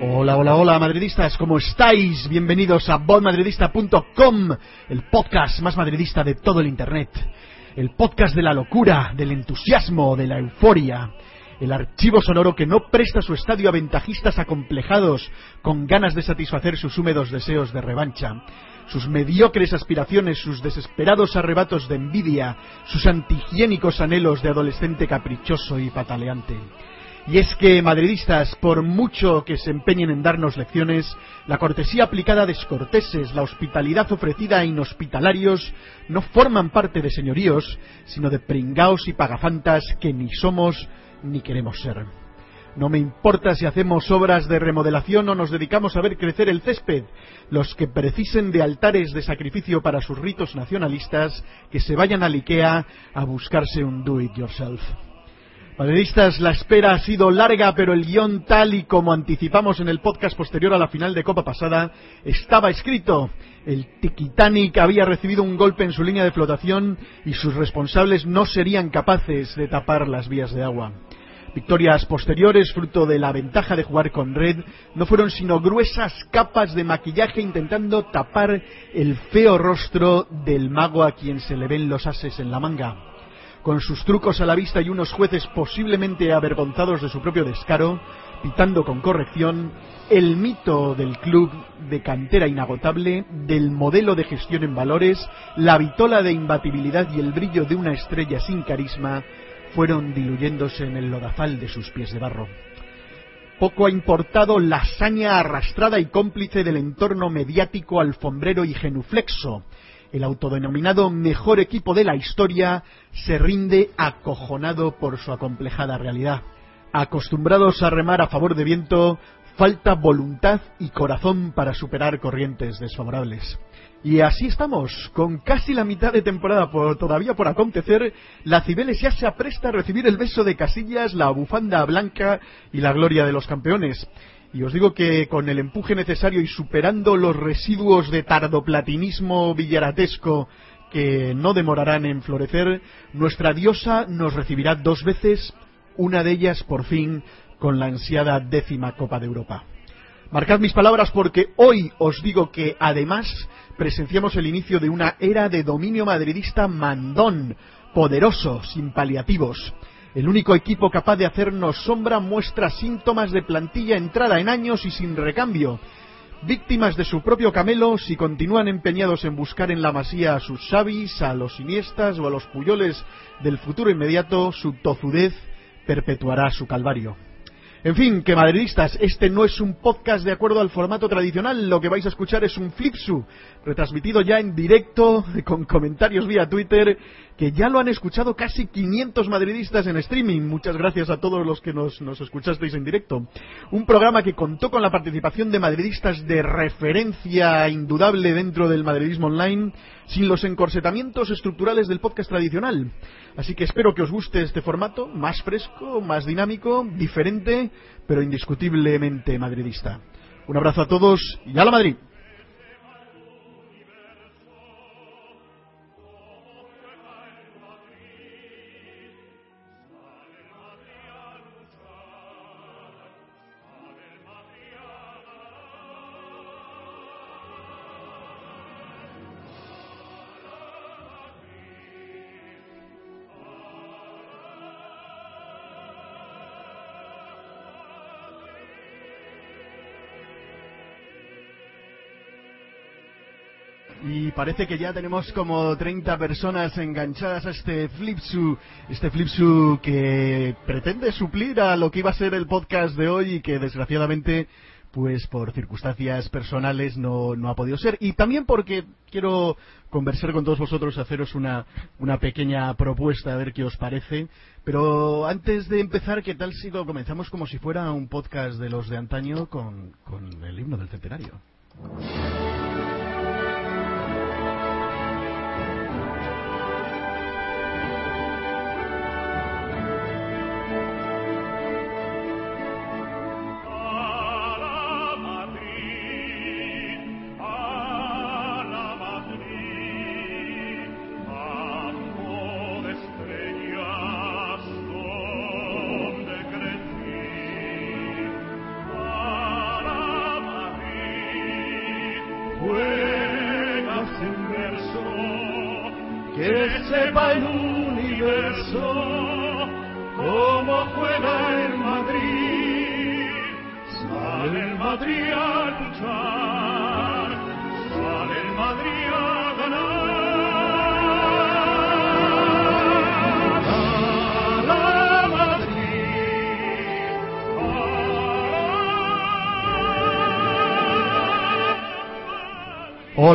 Hola, hola, hola, madridistas, ¿cómo estáis? Bienvenidos a bolmadridista.com, el podcast más madridista de todo el Internet. El podcast de la locura, del entusiasmo, de la euforia. El archivo sonoro que no presta su estadio a ventajistas acomplejados con ganas de satisfacer sus húmedos deseos de revancha sus mediocres aspiraciones, sus desesperados arrebatos de envidia, sus antihigiénicos anhelos de adolescente caprichoso y pataleante. Y es que, madridistas, por mucho que se empeñen en darnos lecciones, la cortesía aplicada a descorteses, la hospitalidad ofrecida a inhospitalarios, no forman parte de señoríos, sino de pringaos y pagafantas que ni somos ni queremos ser. No me importa si hacemos obras de remodelación o nos dedicamos a ver crecer el césped. Los que precisen de altares de sacrificio para sus ritos nacionalistas, que se vayan al IKEA a buscarse un do-it-yourself. Madridistas, la espera ha sido larga, pero el guion, tal y como anticipamos en el podcast posterior a la final de Copa pasada, estaba escrito. El Titanic había recibido un golpe en su línea de flotación y sus responsables no serían capaces de tapar las vías de agua. Victorias posteriores, fruto de la ventaja de jugar con red, no fueron sino gruesas capas de maquillaje intentando tapar el feo rostro del mago a quien se le ven los ases en la manga con sus trucos a la vista y unos jueces posiblemente avergonzados de su propio descaro, pitando con corrección, el mito del club de cantera inagotable, del modelo de gestión en valores, la vitola de imbatibilidad y el brillo de una estrella sin carisma fueron diluyéndose en el lodazal de sus pies de barro. Poco ha importado la hazaña arrastrada y cómplice del entorno mediático alfombrero y genuflexo, el autodenominado mejor equipo de la historia se rinde acojonado por su acomplejada realidad. Acostumbrados a remar a favor de viento, falta voluntad y corazón para superar corrientes desfavorables. Y así estamos, con casi la mitad de temporada todavía por acontecer, la Cibeles ya se apresta a recibir el beso de Casillas, la bufanda blanca y la gloria de los campeones. Y os digo que con el empuje necesario y superando los residuos de tardoplatinismo villaratesco que no demorarán en florecer, nuestra diosa nos recibirá dos veces, una de ellas por fin con la ansiada décima Copa de Europa. Marcad mis palabras porque hoy os digo que además presenciamos el inicio de una era de dominio madridista mandón, poderoso, sin paliativos. El único equipo capaz de hacernos sombra muestra síntomas de plantilla entrada en años y sin recambio. Víctimas de su propio camelo, si continúan empeñados en buscar en la masía a sus Xavis, a los Iniestas o a los Puyoles del futuro inmediato, su tozudez perpetuará su calvario. En fin, que madridistas, este no es un podcast de acuerdo al formato tradicional, lo que vais a escuchar es un flipsu, retransmitido ya en directo, con comentarios vía Twitter, que ya lo han escuchado casi 500 madridistas en streaming. Muchas gracias a todos los que nos, nos escuchasteis en directo. Un programa que contó con la participación de madridistas de referencia indudable dentro del madridismo online, sin los encorsetamientos estructurales del podcast tradicional. Así que espero que os guste este formato, más fresco, más dinámico, diferente, pero indiscutiblemente madridista. Un abrazo a todos y a la Madrid. Parece que ya tenemos como 30 personas enganchadas a este Flipsu, este Flipsu que pretende suplir a lo que iba a ser el podcast de hoy y que desgraciadamente pues por circunstancias personales no, ha podido ser. Y también porque quiero conversar con todos vosotros, haceros una, una pequeña propuesta, a ver qué os parece. Pero antes de empezar, ¿qué tal si comenzamos como si fuera un podcast de los de antaño con, con el himno del centenario?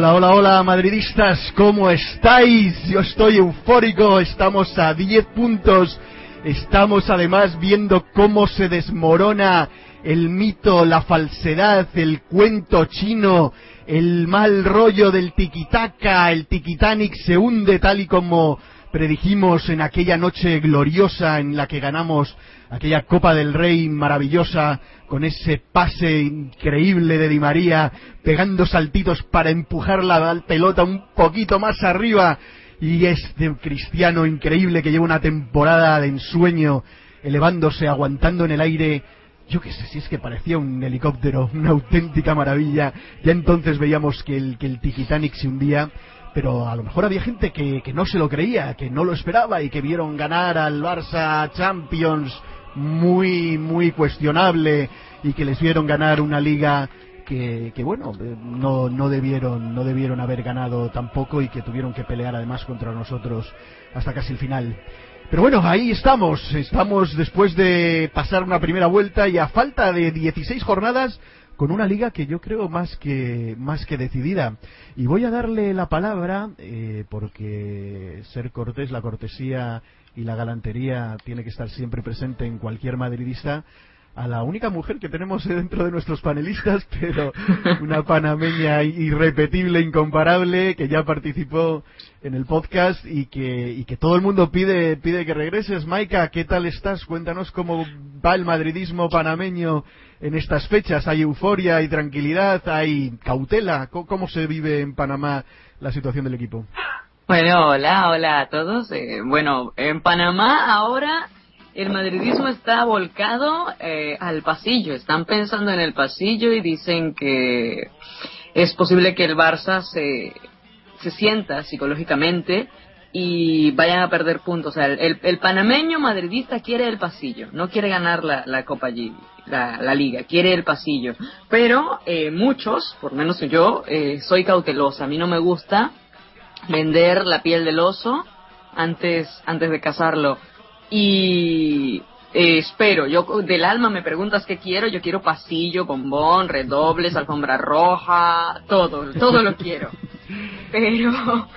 Hola, hola, hola, madridistas, ¿cómo estáis? Yo estoy eufórico, estamos a 10 puntos, estamos además viendo cómo se desmorona el mito, la falsedad, el cuento chino, el mal rollo del tiquitaca, el tiquitanic se hunde tal y como predijimos en aquella noche gloriosa en la que ganamos aquella Copa del Rey maravillosa con ese pase increíble de Di María pegando saltitos para empujar la pelota un poquito más arriba. Y este cristiano increíble que lleva una temporada de ensueño elevándose, aguantando en el aire. Yo qué sé, si es que parecía un helicóptero, una auténtica maravilla. Ya entonces veíamos que el, que el Titanic se hundía, pero a lo mejor había gente que, que no se lo creía, que no lo esperaba y que vieron ganar al Barça Champions muy, muy cuestionable y que les vieron ganar una liga que, que bueno, no, no, debieron, no debieron haber ganado tampoco y que tuvieron que pelear además contra nosotros hasta casi el final. Pero bueno, ahí estamos. Estamos después de pasar una primera vuelta y a falta de 16 jornadas con una liga que yo creo más que más que decidida. Y voy a darle la palabra eh, porque ser cortés, la cortesía y la galantería tiene que estar siempre presente en cualquier madridista a la única mujer que tenemos dentro de nuestros panelistas, pero una panameña irrepetible, incomparable, que ya participó en el podcast y que, y que todo el mundo pide, pide que regreses. Maika, ¿qué tal estás? Cuéntanos cómo va el madridismo panameño en estas fechas. ¿Hay euforia, hay tranquilidad, hay cautela? ¿Cómo, se vive en Panamá la situación del equipo? Bueno, hola, hola a todos. Eh, bueno, en Panamá ahora el madridismo está volcado eh, al pasillo. Están pensando en el pasillo y dicen que es posible que el Barça se, se sienta psicológicamente y vayan a perder puntos. O sea, el, el panameño madridista quiere el pasillo, no quiere ganar la, la Copa G, la, la, liga, quiere el pasillo. Pero eh, muchos, por menos yo, eh, soy cautelosa. A mí no me gusta vender la piel del oso antes, antes de cazarlo y eh, espero, yo del alma me preguntas qué quiero, yo quiero pasillo, bombón, redobles, alfombra roja, todo, todo lo quiero. Pero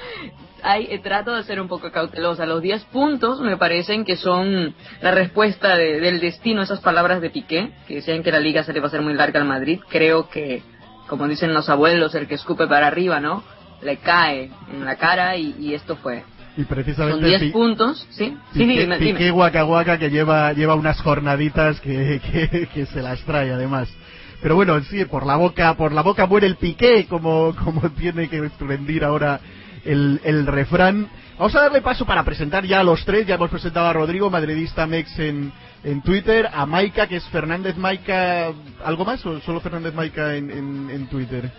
hay, eh, trato de ser un poco cautelosa. Los 10 puntos me parecen que son la respuesta de, del destino, esas palabras de Piqué, que decían que la liga se le va a hacer muy larga al Madrid. Creo que, como dicen los abuelos, el que escupe para arriba, ¿no? Le cae en la cara y, y esto fue. Y precisamente Son 10 puntos, ¿sí? Sí, Piqué, dime, dime. Piqué Guaca Guaca que lleva, lleva unas jornaditas que, que, que, se las trae además. Pero bueno, sí, por la boca, por la boca muere el Piqué, como, como tiene que rendir ahora el, el refrán. Vamos a darle paso para presentar ya a los tres. Ya hemos presentado a Rodrigo, madridista Mex en, en Twitter, a Maika, que es Fernández Maika, ¿algo más o solo Fernández Maika en, en, en Twitter?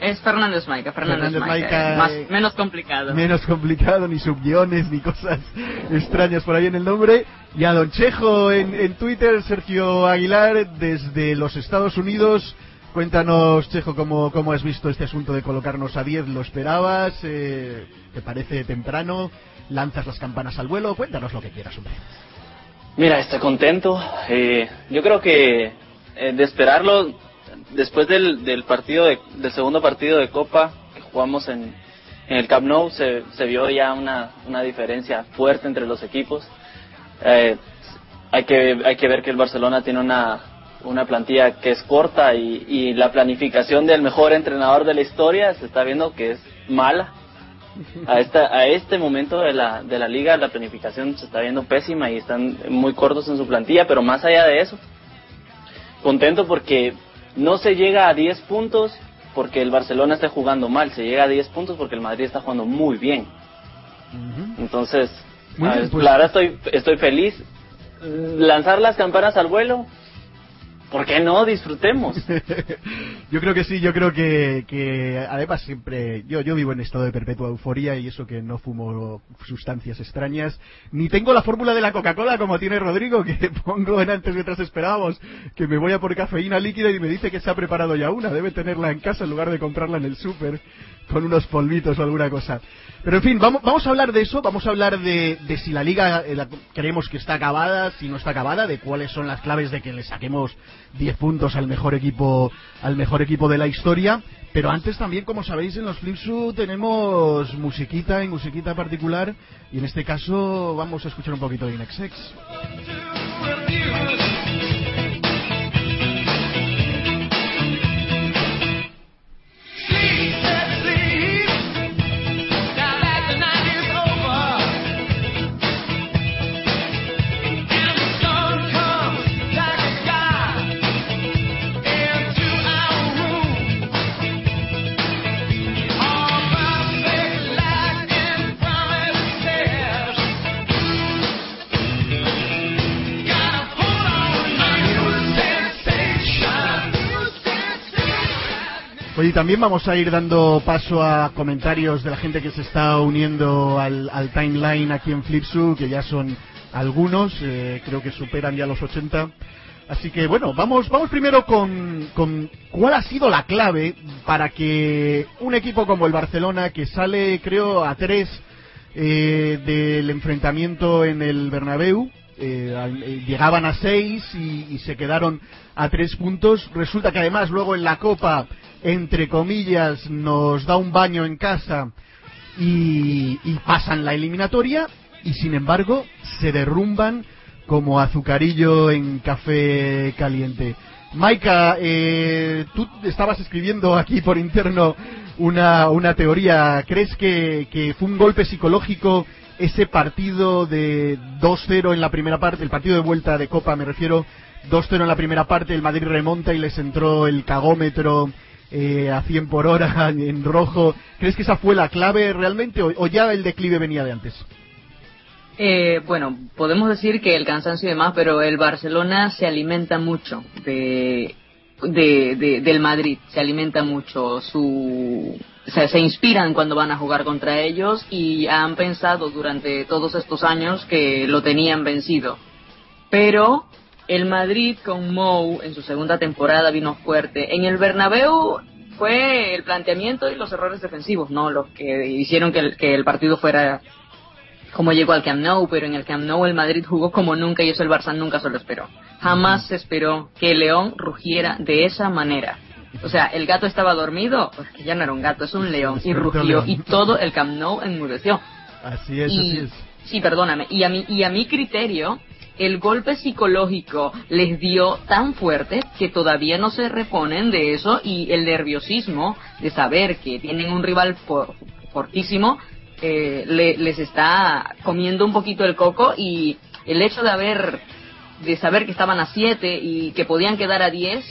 Es Fernández Maica, Fernández, Fernández Maica. Maica, Más, eh, menos complicado. Menos complicado, ni subguiones, ni cosas extrañas por ahí en el nombre. Y a Don Chejo en, en Twitter, Sergio Aguilar, desde los Estados Unidos. Cuéntanos, Chejo, cómo, cómo has visto este asunto de colocarnos a 10. ¿Lo esperabas? Eh, ¿Te parece temprano? ¿Lanzas las campanas al vuelo? Cuéntanos lo que quieras, hombre. Mira, estoy contento. Eh, yo creo que eh, de esperarlo, después del, del partido de, del segundo partido de Copa que jugamos en, en el Camp Nou, se, se vio ya una, una diferencia fuerte entre los equipos. Eh, hay que hay que ver que el Barcelona tiene una una plantilla que es corta y, y la planificación del mejor entrenador de la historia se está viendo que es mala. A, esta, a este momento de la, de la liga la planificación se está viendo pésima y están muy cortos en su plantilla, pero más allá de eso, contento porque no se llega a 10 puntos porque el Barcelona esté jugando mal, se llega a 10 puntos porque el Madrid está jugando muy bien. Entonces, Muy bien, pues- la verdad estoy, estoy feliz. Lanzar las campanas al vuelo, ¿por qué no? Disfrutemos. yo creo que sí, yo creo que, que además siempre, yo, yo vivo en estado de perpetua euforia y eso que no fumo sustancias extrañas, ni tengo la fórmula de la Coca-Cola como tiene Rodrigo, que pongo en antes mientras esperábamos, que me voy a por cafeína líquida y me dice que se ha preparado ya una, debe tenerla en casa en lugar de comprarla en el súper con unos polvitos o alguna cosa. Pero en fin, vamos, vamos a hablar de eso, vamos a hablar de, de si la liga eh, creemos que está acabada, si no está acabada, de cuáles son las claves de que le saquemos 10 puntos al mejor equipo al mejor equipo de la historia. Pero antes también, como sabéis, en los Flipsu tenemos musiquita y musiquita particular. Y en este caso vamos a escuchar un poquito de Inexex. Oye, también vamos a ir dando paso a comentarios de la gente que se está uniendo al, timeline aquí en Flipsu, que ya son algunos, eh, creo que superan ya los 80. Así que bueno, vamos, vamos primero con, con cuál ha sido la clave para que un equipo como el Barcelona, que sale creo a tres eh, del enfrentamiento en el Bernabéu, eh, llegaban a seis y, se quedaron a tres puntos. Resulta que además luego en la Copa entre comillas, nos da un baño en casa y, pasan la eliminatoria y sin embargo se derrumban como azucarillo en café caliente. Maika, eh, tú estabas escribiendo aquí por interno una, una teoría. ¿Crees que fue un golpe psicológico ese partido de 2-0 en la primera parte, el partido de vuelta de Copa me refiero, 2-0 en la primera parte, el Madrid remonta y les entró el cagómetro eh, a 100 por hora en rojo. ¿Crees que esa fue la clave realmente o, ya el declive venía de antes? Eh, bueno, podemos decir que el cansancio y demás, pero el Barcelona se alimenta mucho de, de, del Madrid, se alimenta mucho su se inspiran cuando van a jugar contra ellos y han pensado durante todos estos años que lo tenían vencido. Pero el Madrid con Mou en su segunda temporada vino fuerte. En el Bernabéu fue el planteamiento y los errores defensivos, ¿no? Los que hicieron que el, que el partido fuera como llegó al Camp Nou, pero en el Camp Nou el Madrid jugó como nunca y eso el Barça nunca se lo esperó. Jamás se esperó que León rugiera de esa manera. O sea, el gato estaba dormido, pues que ya no era un gato, es un león, y rugió, y todo el Camp Nou enmudeció. Así es, así es. Sí, perdóname. Y a mi, y a mi criterio, el golpe psicológico les dio tan fuerte que todavía no se reponen de eso y el nerviosismo de saber que tienen un rival fortísimo eh, les está comiendo un poquito el coco y el hecho de haber de saber que estaban a 7 y que podían quedar a 10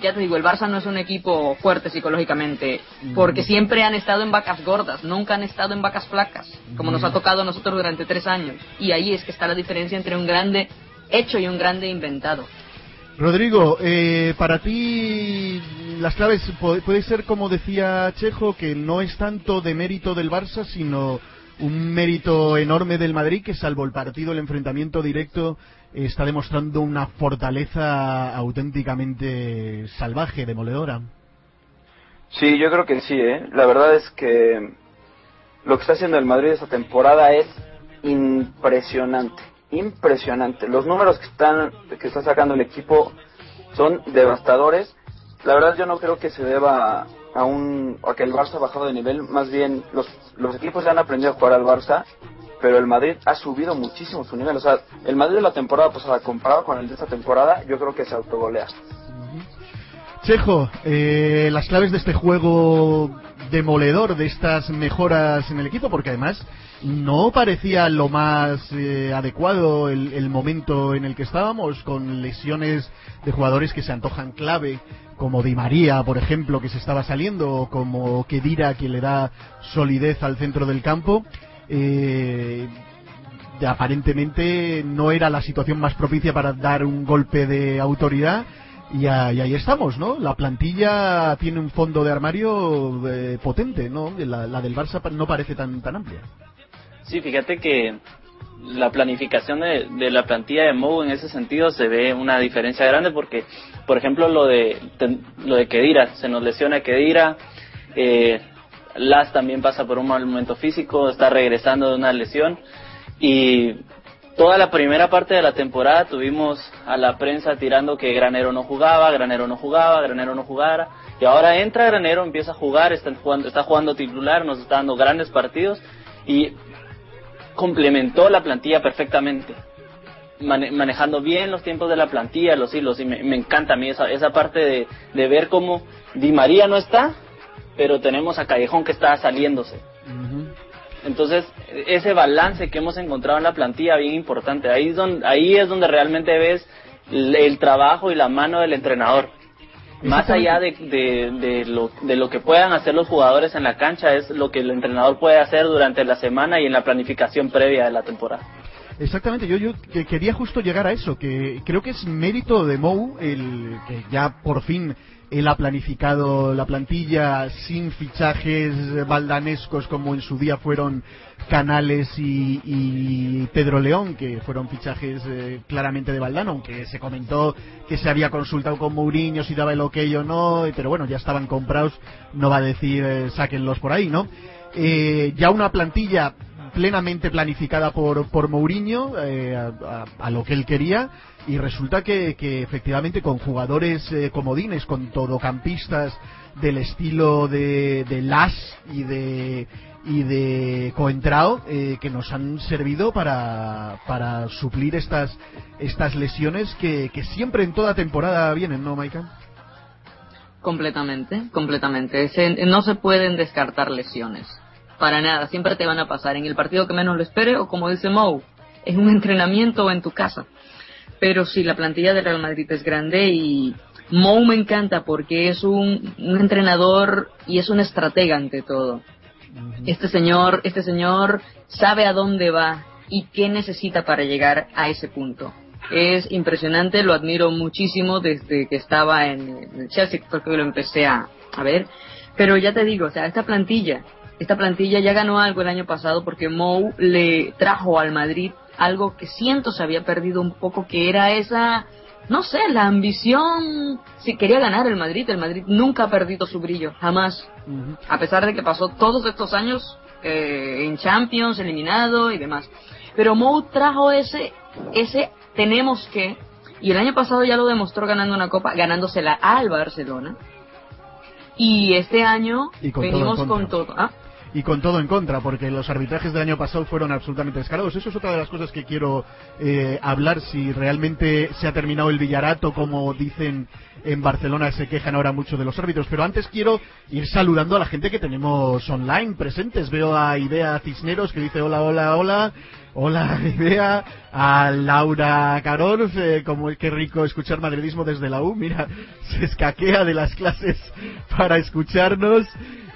ya te digo, el Barça no es un equipo fuerte psicológicamente, porque siempre han estado en vacas gordas, nunca han estado en vacas flacas, como nos ha tocado a nosotros durante tres años. Y ahí es que está la diferencia entre un grande hecho y un grande inventado. Rodrigo, eh, para ti las claves puede ser, como decía Chejo, que no es tanto de mérito del Barça, sino un mérito enorme del Madrid que salvo el partido, el enfrentamiento directo, está demostrando una fortaleza auténticamente salvaje, demoledora. Sí, yo creo que sí, ¿eh? La verdad es que lo que está haciendo el Madrid esta temporada es impresionante, impresionante. Los números que están que está sacando el equipo son devastadores. La verdad yo no creo que se deba a un a que el Barça ha bajado de nivel, más bien los los equipos ya han aprendido a jugar al Barça pero el Madrid ha subido muchísimo su nivel. O sea, el Madrid de la temporada pasada comparado con el de esta temporada, yo creo que se autogolea. Chejo, eh, las claves de este juego demoledor, de estas mejoras en el equipo, porque además no parecía lo más eh, adecuado el, el, momento en el que estábamos, con lesiones de jugadores que se antojan clave, como Di María, por ejemplo, que se estaba saliendo, o como Kedira, que le da solidez al centro del campo eh, aparentemente no era la situación más propicia para dar un golpe de autoridad y, a- y ahí estamos, ¿no? La plantilla tiene un fondo de armario eh, potente, ¿no? La, la del Barça no parece tan, tan amplia. Sí, fíjate que la planificación de, la plantilla de Mou en ese sentido se ve una diferencia grande porque, por ejemplo, lo de lo de Kedira, se nos lesiona Kedira, eh, Las también pasa por un mal momento físico, está regresando de una lesión. Y toda la primera parte de la temporada tuvimos a la prensa tirando que Granero no jugaba, Granero no jugaba, Granero no jugara. Y ahora entra Granero, empieza a jugar, está jugando, titular, nos está dando grandes partidos y complementó la plantilla perfectamente, mane- manejando bien los tiempos de la plantilla, los hilos, y me, me encanta a mí esa, esa parte de, de ver cómo Di María no está, pero tenemos a Callejón que está saliéndose. Entonces, ese balance que hemos encontrado en la plantilla bien importante, ahí es donde, ahí es donde realmente ves el, el trabajo y la mano del entrenador. Más allá de, de, de lo, de lo que puedan hacer los jugadores en la cancha, es lo que el entrenador puede hacer durante la semana y en la planificación previa de la temporada. Exactamente, yo, yo que- quería justo llegar a eso, que creo que es mérito de Mou el que ya por fin él ha planificado la plantilla sin fichajes baldanescos como en su día fueron Canales y, y Pedro León, que fueron fichajes eh, claramente de Valdano, aunque se comentó que se había consultado con Mourinho si daba el ok o no, pero bueno, ya estaban comprados, no va a decir eh, sáquenlos por ahí, ¿no? Eh, ya una plantilla plenamente planificada por, por Mourinho eh, a, a- lo que él quería y resulta que, que efectivamente con jugadores eh, comodines, con todocampistas del estilo de, de Las y de y de Coentrao eh, que nos han servido para, para suplir estas estas lesiones que, que siempre en toda temporada vienen, ¿no, Maika? Completamente, completamente. Se- no se pueden descartar lesiones. Para nada, siempre te van a pasar en el partido que menos lo espere o como dice Mou, en un entrenamiento o en tu casa. Pero sí, la plantilla del Real Madrid es grande y Mou me encanta porque es un, un entrenador y es un estratega ante todo. Este señor, este señor sabe a dónde va y qué necesita para llegar a ese punto. Es impresionante, lo admiro muchísimo desde que estaba en el Chelsea, creo que lo empecé a, a ver. Pero ya te digo, o sea, esta plantilla, esta plantilla ya ganó algo el año pasado porque Mou le trajo al Madrid algo que siento se había perdido un poco, que era esa, no sé, la ambición. Si quería ganar el Madrid, el Madrid nunca ha perdido su brillo, jamás a pesar de que pasó todos estos años eh, en Champions, eliminado y demás. Pero Mou trajo ese, ese tenemos que, y el año pasado ya lo demostró ganando una copa, ganándosela al Barcelona. Y este año Y con venimos con todo. ¿ah? Y con todo en contra, porque los arbitrajes del año pasado fueron absolutamente descarados. Eso es otra de las cosas que quiero eh, hablar, si realmente se ha terminado el Villarato, como dicen en Barcelona, se quejan ahora mucho de los árbitros. Pero antes quiero ir saludando a la gente que tenemos online presentes. Veo a Idea Cisneros que dice hola, hola, hola. Hola, Idea. A Laura Carol, eh, como qué rico escuchar madridismo desde la U. Mira, se escaquea de las clases para escucharnos.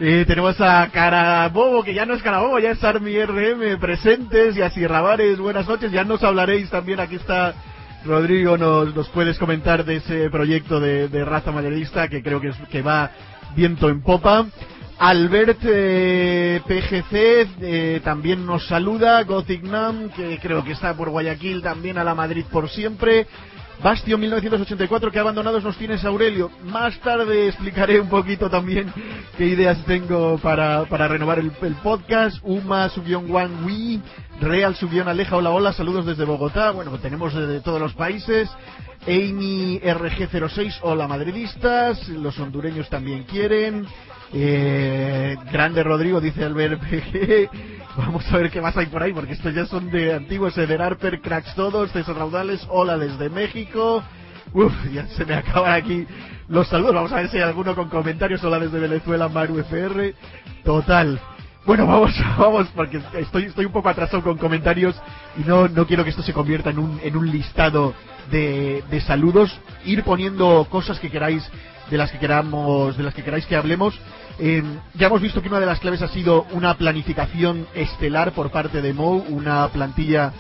Eh, tenemos a Carabobo, que ya no es Carabobo, ya es Army RM presentes, y a Sierra Bares, buenas noches, ya nos hablaréis también, aquí está Rodrigo, nos, nos puedes comentar de ese proyecto de, raza madridista que creo que, es, que va viento en popa. Albert eh, PGC eh, también nos saluda, Gothic Nam, que creo que está por Guayaquil, también a la Madrid por siempre. Bastion 1984, que abandonados nos tienes Aurelio. Más tarde explicaré un poquito también qué ideas tengo para, para renovar el, podcast. Uma subión One Wii, Real subión Aleja, hola hola, saludos desde Bogotá. Bueno, tenemos de, de todos los países. Amy RG06, hola madridistas. Los hondureños también quieren. Eh, grande Rodrigo, dice Albert PG. Vamos a ver qué más hay por ahí, porque estos ya son de antiguos. Eder Harper, cracks todos. César Raudales, hola desde México. Uf, ya se me acaban aquí los saludos. Vamos a ver si hay alguno con comentarios. Hola desde Venezuela, Maru FR. Total. Bueno, vamos, vamos, porque estoy, estoy un poco atrasado con comentarios y no, no quiero que esto se convierta en un, en un listado de, de saludos. Ir poniendo cosas que queráis, de las que queramos, de las que queráis que hablemos. Eh, ya hemos visto que una de las claves ha sido una planificación estelar por parte de Mou, una plantilla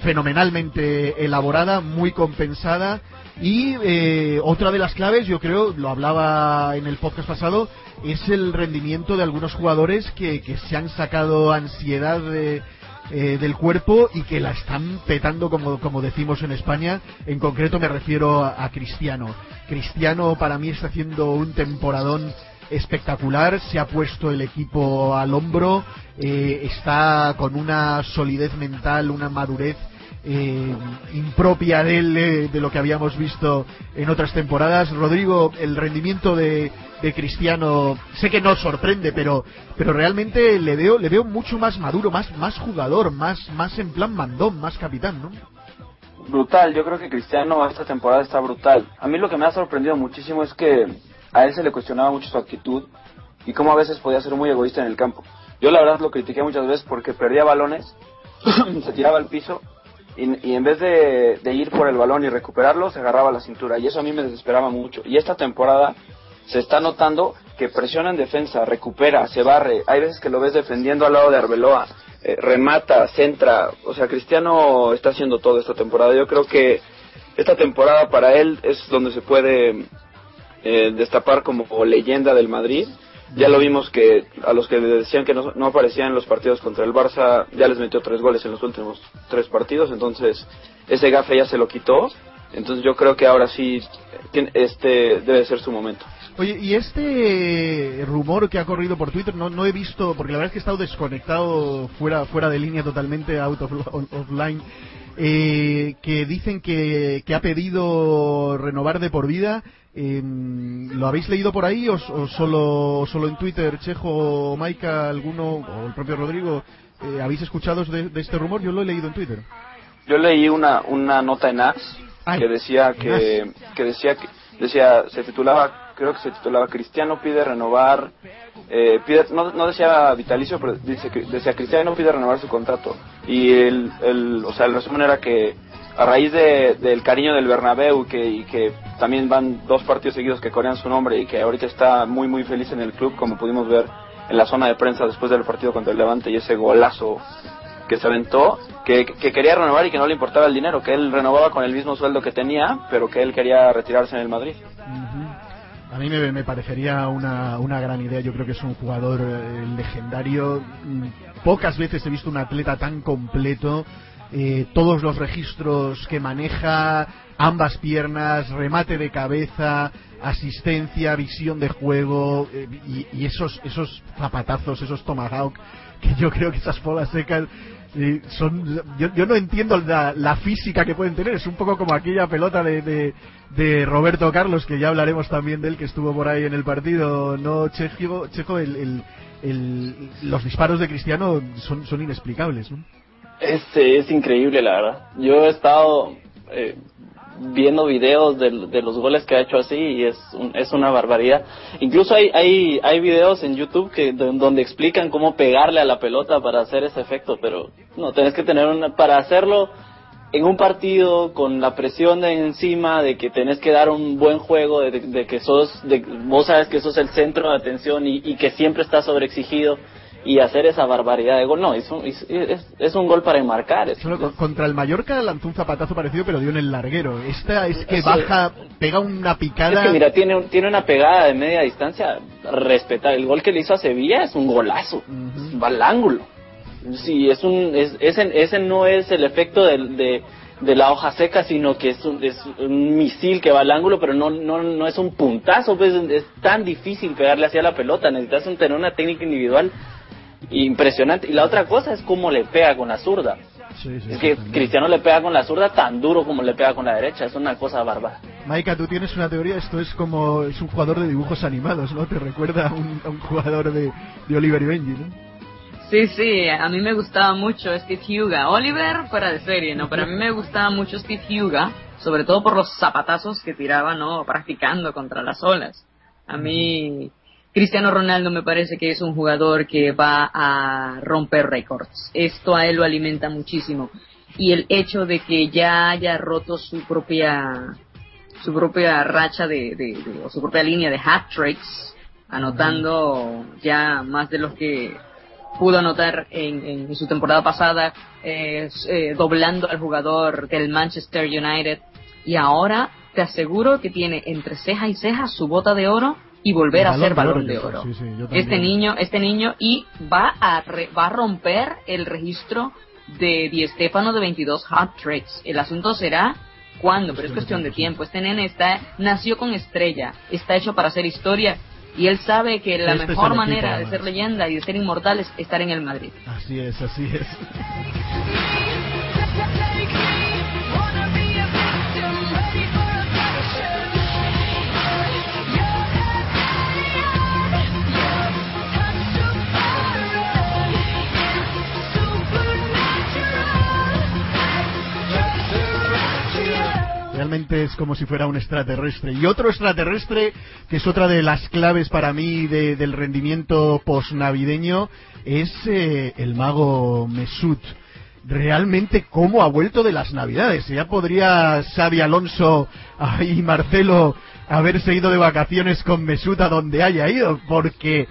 fenomenalmente elaborada, muy compensada y eh, otra de las claves, yo creo, lo hablaba en el podcast pasado, es el rendimiento de algunos jugadores que, que se han sacado ansiedad de, eh, del cuerpo y que la están petando, como, como decimos en España. En concreto me refiero a, Cristiano. Cristiano para mí está haciendo un temporadón espectacular, se ha puesto el equipo al hombro, eh, está con una solidez mental, una madurez eh, impropia de él, eh, de lo que habíamos visto en otras temporadas. Rodrigo, el rendimiento de, de Cristiano, sé que no sorprende, pero, pero realmente le veo, le veo mucho más maduro, más, más jugador, más, más en plan mandón, más capitán, ¿no? Brutal, yo creo que Cristiano esta temporada está brutal. A mí lo que me ha sorprendido muchísimo es que a él se le cuestionaba mucho su actitud y cómo a veces podía ser muy egoísta en el campo. Yo la verdad lo critiqué muchas veces porque perdía balones, se tiraba al piso y, en vez de, ir por el balón y recuperarlo, se agarraba la cintura. Y eso a mí me desesperaba mucho. Y esta temporada se está notando que presiona en defensa, recupera, se barre. Hay veces que lo ves defendiendo al lado de Arbeloa, eh, remata, centra. O sea, Cristiano está haciendo todo esta temporada. Yo creo que esta temporada para él es donde se puede eh, destapar como leyenda del Madrid ya lo vimos que a los que decían que no, aparecían en los partidos contra el Barça, ya les metió tres goles en los últimos tres partidos, entonces ese gafe ya se lo quitó. Entonces yo creo que ahora sí este debe ser su momento. Oye, y este rumor que ha corrido por Twitter no, no he visto, porque la verdad es que he estado desconectado, fuera, fuera de línea totalmente, out of, offline, eh, que dicen que, que ha pedido renovar de por vida eh, ¿Lo habéis leído por ahí o, solo, solo en Twitter, Chejo, Maika, alguno, o el propio Rodrigo? Eh, ¿Habéis escuchado de, este rumor? Yo lo he leído en Twitter. Yo leí una, una nota en As que decía que, que decía que decía se titulaba creo que se titulaba Cristiano pide renovar eh, pide, no, no decía vitalicio pero dice decía Cristiano pide renovar su contrato y el, el o sea el resumen era que a raíz de, del cariño del Bernabéu que, y que también van dos partidos seguidos que corean su nombre y que ahorita está muy muy feliz en el club como pudimos ver en la zona de prensa después del partido contra el Levante y ese golazo que se aventó, que, quería renovar y que no le importaba el dinero, que él renovaba con el mismo sueldo que tenía, pero que él quería retirarse en el Madrid. A mí me, me parecería una, una, gran idea. Yo creo que es un jugador eh, legendario. Mm, pocas veces he visto un atleta tan completo eh, todos los registros que maneja, ambas piernas, remate de cabeza, asistencia, visión de juego eh, y, esos esos zapatazos, esos tomahawk, que yo creo que esas bolas secas son yo, yo, no entiendo la, la, física que pueden tener es un poco como aquella pelota de, de, Roberto Carlos que ya hablaremos también de él que estuvo por ahí en el partido no Chejo, Chejo el, el, los disparos de Cristiano son, son inexplicables ¿no? Este es increíble, la verdad. Yo he estado eh, viendo videos de, los goles que ha hecho así y es, es una barbaridad. Incluso hay, hay, hay videos en YouTube que donde explican cómo pegarle a la pelota para hacer ese efecto, pero no, tenés que tener una, para hacerlo en un partido con la presión de encima de que tenés que dar un buen juego, de, que sos, de, vos sabes que sos el centro de atención y, que siempre estás sobreexigido y hacer esa barbaridad de gol. No, es un, es, un gol para enmarcar. contra el Mallorca lanzó un zapatazo parecido, pero dio en el larguero. Esta es que baja, pega una picada. Es que mira, tiene, tiene una pegada de media distancia. Respetar. El gol que le hizo a Sevilla es un golazo. Va al ángulo. Sí, es un, es, ese, ese no es el efecto de, de, la hoja seca, sino que es un, es un misil que va al ángulo, pero no, no, no es un puntazo. Pues es tan difícil pegarle hacia la pelota. Necesitas tener una técnica individual impresionante. Y la otra cosa es cómo le pega con la zurda. es que Cristiano le pega con la zurda tan duro como le pega con la derecha. Es una cosa bárbara. Maika, tú tienes una teoría. Esto es como. Es un jugador de dibujos animados, ¿no? Te recuerda a un, un jugador de, de Oliver y Benji, ¿no? Sí, sí, a mí me gustaba mucho Steve Huga. Oliver fuera de serie, ¿no? Pero a mí me gustaba mucho Steve Huga, sobre todo por los zapatazos que tiraba, ¿no? Practicando contra las olas. A mí Cristiano Ronaldo me parece que es un jugador que va a romper récords. Esto a él lo alimenta muchísimo. Y el hecho de que ya haya roto su propia su propia racha de, o su propia línea de hat tricks, anotando ya más de los que pudo anotar en, en su temporada pasada, eh, eh, doblando al jugador del Manchester United. Y ahora te aseguro que tiene entre ceja y ceja su bota de oro y volver a ser balón de oro. Sí, sí, yo este niño, este niño y va a re- va a romper el registro de Di Stefano de 22 hat tricks. El asunto será cuándo, pero es cuestión de tiempo. Este nene está nació con estrella, está hecho para hacer historia y él sabe que la Este es mejor manera equipo, de ser leyenda y de ser inmortal es estar en el Madrid. Así es, así es. Es como si fuera un extraterrestre. Y otro extraterrestre, que es otra de las claves para mí de- del rendimiento posnavideño, es eh, el mago Mesut. Realmente cómo ha vuelto de las navidades. Ya podría Xavi Alonso y Marcelo haberse ido de vacaciones con Mesut a donde haya ido, porque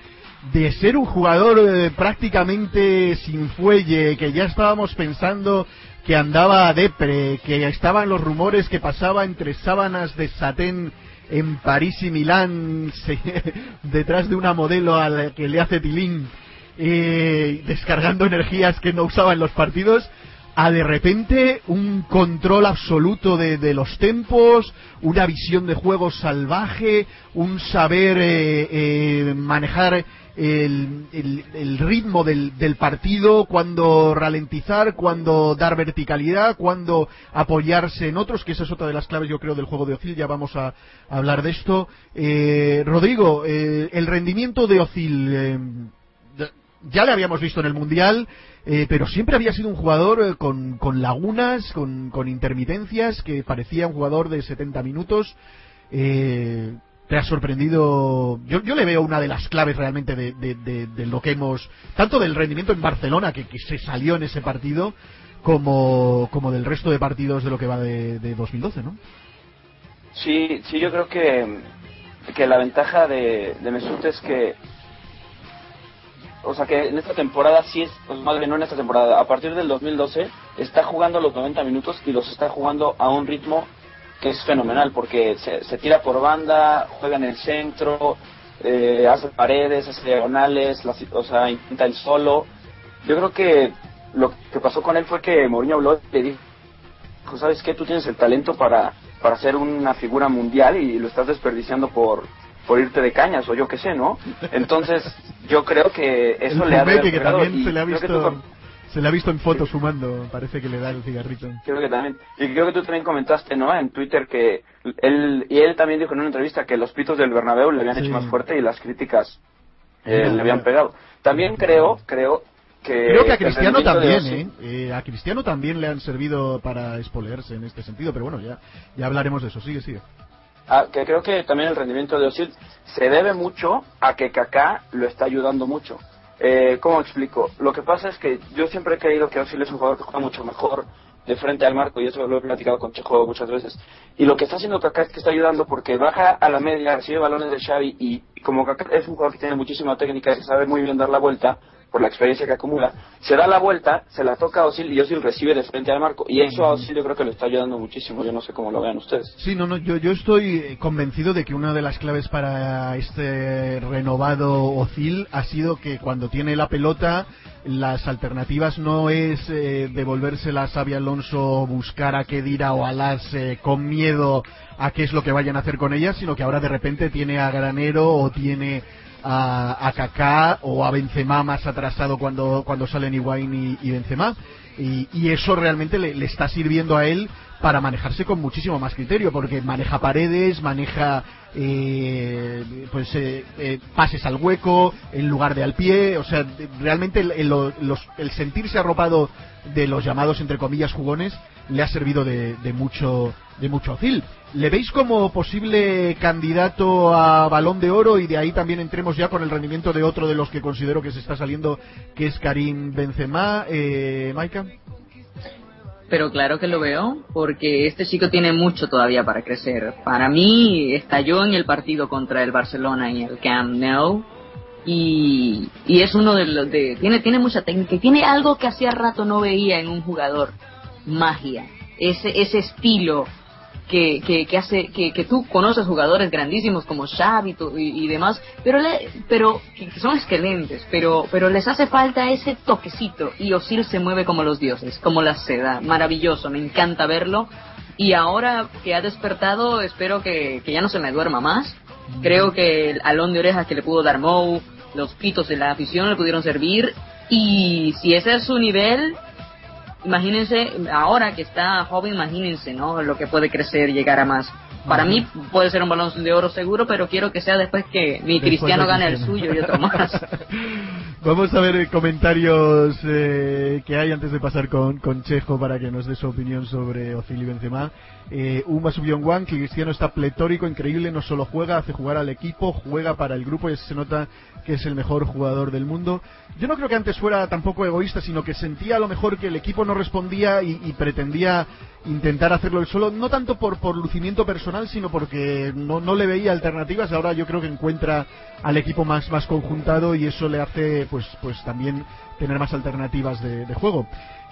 de ser un jugador eh, prácticamente sin fuelle, que ya estábamos pensando que andaba a depre, que estaban los rumores que pasaba entre sábanas de satén en París y Milán, detrás de una modelo a la que le hace tilín, eh, descargando energías que no usaba en los partidos, a de repente un control absoluto de, de los tempos, una visión de juego salvaje, un saber eh, eh, manejar el, el- ritmo del, del partido, cuando ralentizar, cuando dar verticalidad, cuando apoyarse en otros, que esa es otra de las claves yo creo del juego de Ozil, ya vamos a, hablar de esto. Eh, Rodrigo, eh, el rendimiento de Ozil, eh, ya le habíamos visto en el Mundial, pero siempre había sido un jugador con, con lagunas, con, con intermitencias, que parecía un jugador de 70 minutos. ¿Te ha sorprendido? Yo, yo le veo una de las claves realmente de, de- de- de lo que hemos, tanto del rendimiento en Barcelona, que, que se salió en ese partido, como, como del resto de partidos de lo que va de, de 2012, ¿no? Sí, sí, yo creo que, que la ventaja de, de Mesut es que, o sea, que en esta temporada sí es, pues bien no en esta temporada, a partir del 2012 está jugando los 90 minutos y los está jugando a un ritmo que es fenomenal porque se, se tira por banda, juega en el centro, eh, hace paredes, hace diagonales, las- o sea, intenta el solo. Yo creo que lo que pasó con él fue que Mourinho habló y le dijo, ¿sabes qué? Tú tienes el talento para, para ser una figura mundial y lo estás desperdiciando por, por irte de cañas o yo qué sé, ¿no? Entonces, yo creo que eso el le ha que también se le ha visto, se le ha visto en fotos fumando, parece que le da el cigarrito. Creo que también. Y creo que tú también comentaste, ¿no? En Twitter que él, y él también dijo en una entrevista que los pitos del Bernabéu le habían Sí. hecho más fuerte y las críticas eh, le habían pegado. También creo, creo que... Creo que a Cristiano de también, ¿eh? Eh, A Cristiano también le han servido para espolearse en este sentido, pero bueno, ya, ya hablaremos de eso. Sigue, sigue. Ah, que creo que también el rendimiento de Osil se debe mucho a que Kaká lo está ayudando mucho. Eh, ¿Cómo explico? Lo que pasa es que yo siempre he creído que Osil es un jugador que juega mucho mejor de frente al marco y eso lo he platicado con Chejo muchas veces. Y lo que está haciendo Kaká es que está ayudando porque baja a la media, recibe balones de Xavi y, como Kaká es un jugador que tiene muchísima técnica que sabe muy bien dar la vuelta por la experiencia que acumula, se da la vuelta, se la toca a Osil y Osil recibe de frente al marco y eso a Osil yo creo que lo está ayudando muchísimo. Yo no sé cómo lo vean ustedes. Sí, no, no, yo, yo estoy eh, convencido de que una de las claves para este renovado Ozil ha sido que cuando tiene la pelota, las alternativas no es eh, devolvérsela a Xavi Alonso, buscar a Kedira o a eh, con miedo a qué es lo que vayan a hacer con ellas, sino que ahora de repente tiene a Granero o tiene a, a Kaká o a Benzema más atrasado cuando, cuando salen Higuaín y, y Benzema. Y, y eso realmente le, le está sirviendo a él para manejarse con muchísimo más criterio, porque maneja paredes, maneja eh, pues eh, eh, pases al hueco en lugar de al pie, o sea, realmente el, el- los- el sentirse arropado de los llamados entre comillas jugones le ha servido de, de mucho de mucho Ozil. ¿Le veis como posible candidato a Balón de Oro y de ahí también entremos ya con el rendimiento de otro de los que considero que se está saliendo, que es Karim Benzema, eh, Maika? Pero claro que lo veo, porque este chico tiene mucho todavía para crecer. Para mí, estalló en el partido contra el Barcelona en el Camp Nou. y, y es uno de los de tiene tiene mucha técnica tiene algo que hacía rato no veía en un jugador magia ese ese estilo que, que, que hace que, que tú conoces jugadores grandísimos como Xavi y, y demás pero le, pero que que son excelentes pero pero les hace falta ese toquecito y Osil se mueve como los dioses como la seda. Maravilloso me encanta verlo. Y ahora que ha despertado espero que, que ya no se me duerma más. Creo que el alón de orejas que le pudo dar Mou los pitos de la afición le pudieron servir. Y si ese es su nivel imagínense, ahora que está joven, imagínense, ¿no? Lo que puede crecer, llegar a más. Para mí puede ser un balón de oro seguro, pero quiero que sea después que mi Después de Cristiano gane el suyo y otro más. Vamos a ver eh, comentarios eh, que hay antes de pasar con, con Chejo para que nos dé su opinión sobre Ozil y Benzema. Eh, Uma subió en One, que Cristiano está pletórico, increíble, no solo juega, hace jugar al equipo, juega para el grupo y se nota que es el mejor jugador del mundo. Yo no creo que antes fuera tampoco egoísta, sino que sentía a lo mejor que el equipo no respondía y, y pretendía intentar hacerlo él solo, no tanto por, por lucimiento personal, sino porque no, no le veía alternativas. Ahora yo creo que encuentra al equipo más, más conjuntado y eso le hace pues, pues también tener más alternativas de, de juego.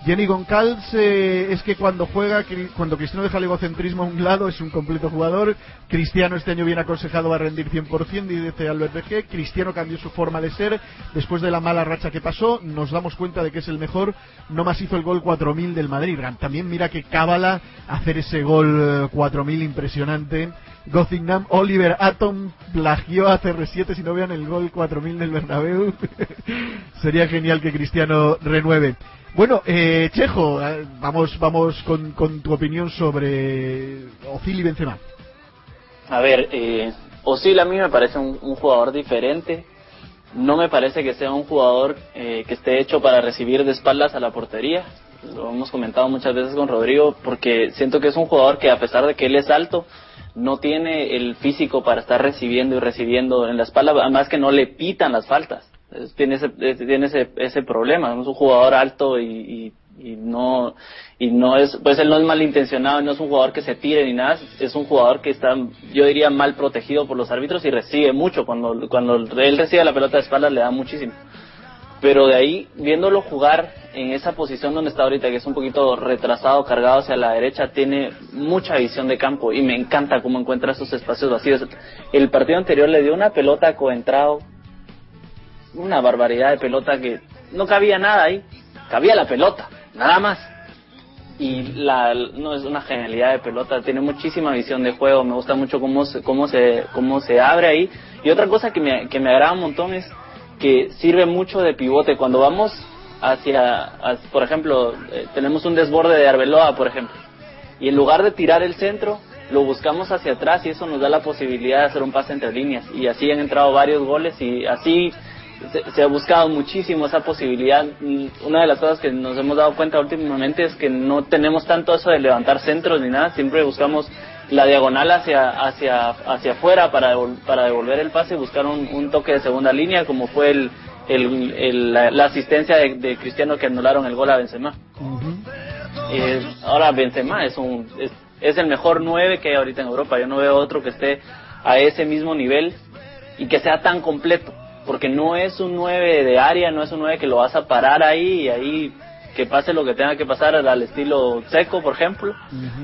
Jenny Goncalves eh, es que cuando juega, cuando Cristiano deja el egocentrismo a un lado, es un completo jugador. Cristiano este año bien aconsejado va a rendir 100%, y dice Albert BG. Cristiano cambió su forma de ser después de la mala racha que pasó. Nos damos cuenta de que es el mejor. No más hizo el gol 4000 del Madrid. También mira que cábala hacer ese gol eh, 4000 impresionante. Gothingham, Oliver Atom plagió a CR7 si no vean el gol 4000 del Bernabéu. Sería genial que Cristiano renueve. Bueno, eh, Chejo, eh, vamos, vamos con, con tu opinión sobre Ozil y Benzema. A ver, eh, Osil a mí me parece un, un jugador diferente. No me parece que sea un jugador eh, que esté hecho para recibir de espaldas a la portería. Lo hemos comentado muchas veces con Rodrigo, porque siento que es un jugador que a pesar de que él es alto, no tiene el físico para estar recibiendo y recibiendo en la espalda, además que no le pitan las faltas. Tiene ese, es- tiene ese, ese problema. Es un jugador alto y, y- y no y no es pues él no es malintencionado, no es un jugador que se tire ni nada, es un jugador que está yo diría mal protegido por los árbitros y recibe mucho cuando cuando él recibe la pelota de espaldas le da muchísimo. Pero de ahí viéndolo jugar en esa posición donde está ahorita que es un poquito retrasado, cargado hacia la derecha, tiene mucha visión de campo y me encanta cómo encuentra esos espacios vacíos. El partido anterior le dio una pelota a Coentrao, una barbaridad de pelota que no cabía nada ahí, cabía la pelota, nada más. Y la, no es una genialidad de pelota, tiene muchísima visión de juego, me gusta mucho cómo se, cómo se, cómo se abre ahí. Y otra cosa que me, que me agrada un montón es que sirve mucho de pivote. Cuando vamos hacia, por ejemplo, eh, tenemos un desborde de Arbeloa, por ejemplo, y en lugar de tirar el centro, lo buscamos hacia atrás y eso nos da la posibilidad de hacer un pase entre líneas. Y así han entrado varios goles y así se, se ha buscado muchísimo esa posibilidad. Mm, Una de las cosas que nos hemos dado cuenta últimamente es que no tenemos tanto eso de levantar centros ni nada, siempre buscamos la diagonal hacia hacia hacia afuera para devol- para devolver el pase y buscar un, un toque de segunda línea como fue el, el- el- la, la asistencia de, de Cristiano que anularon el gol a Benzema. Eh, ahora Benzema es un es, es el mejor 9 que hay ahorita en Europa. Yo no veo otro que esté a ese mismo nivel y que sea tan completo, porque no es un 9 de área, no es un 9 que lo vas a parar ahí y ahí que pase lo que tenga que pasar al estilo seco, por ejemplo,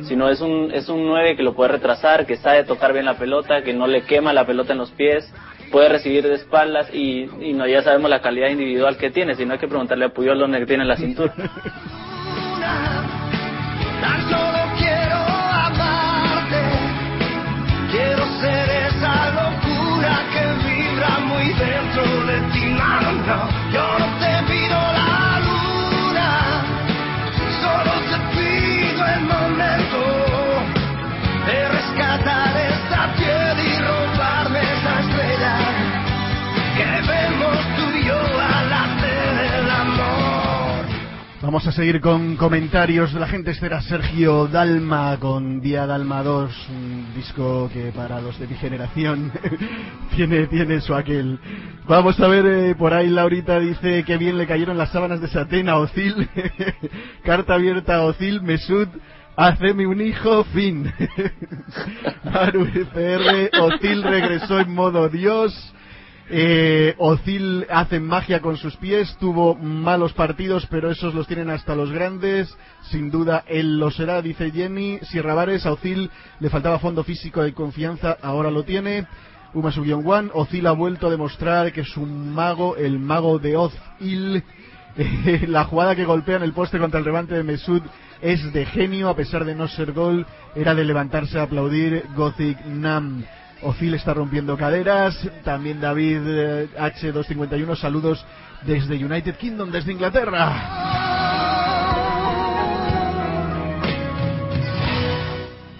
sino es un es un 9 que lo puede retrasar, que sabe tocar bien la pelota, que no le quema la pelota en los pies, puede recibir de espaldas y, y no ya sabemos la calidad individual que tiene, sino hay que preguntarle a Puyol dónde tiene la cintura. muy dentro de ti. No, no, yo no te pido la Vamos a seguir con comentarios de la gente. Este era Sergio Dalma con Día Dalma 2, un disco que para los de mi generación tiene, tiene su aquel. Vamos a ver, eh, por ahí Laurita dice que bien le cayeron las sábanas de satén a Ocil. Carta abierta a Ocil, Mesud. Haceme un hijo, fin. Maru FR, Ocil regresó en modo Dios. Eh, Ozil hace magia con sus pies, tuvo malos partidos, pero esos los tienen hasta los grandes. Sin duda, él lo será, dice Jenny. Sierra Vares, a Ozil le faltaba fondo físico y confianza, ahora lo tiene. Uma One, Ozil ha vuelto a demostrar que es un mago, el mago de Ozil. Eh, la jugada que golpea en el poste contra el levante de Mesud es de genio, a pesar de no ser gol, era de levantarse a aplaudir Gothic Nam. Ozil está rompiendo caderas, también David eh, H251, saludos desde United Kingdom, desde Inglaterra.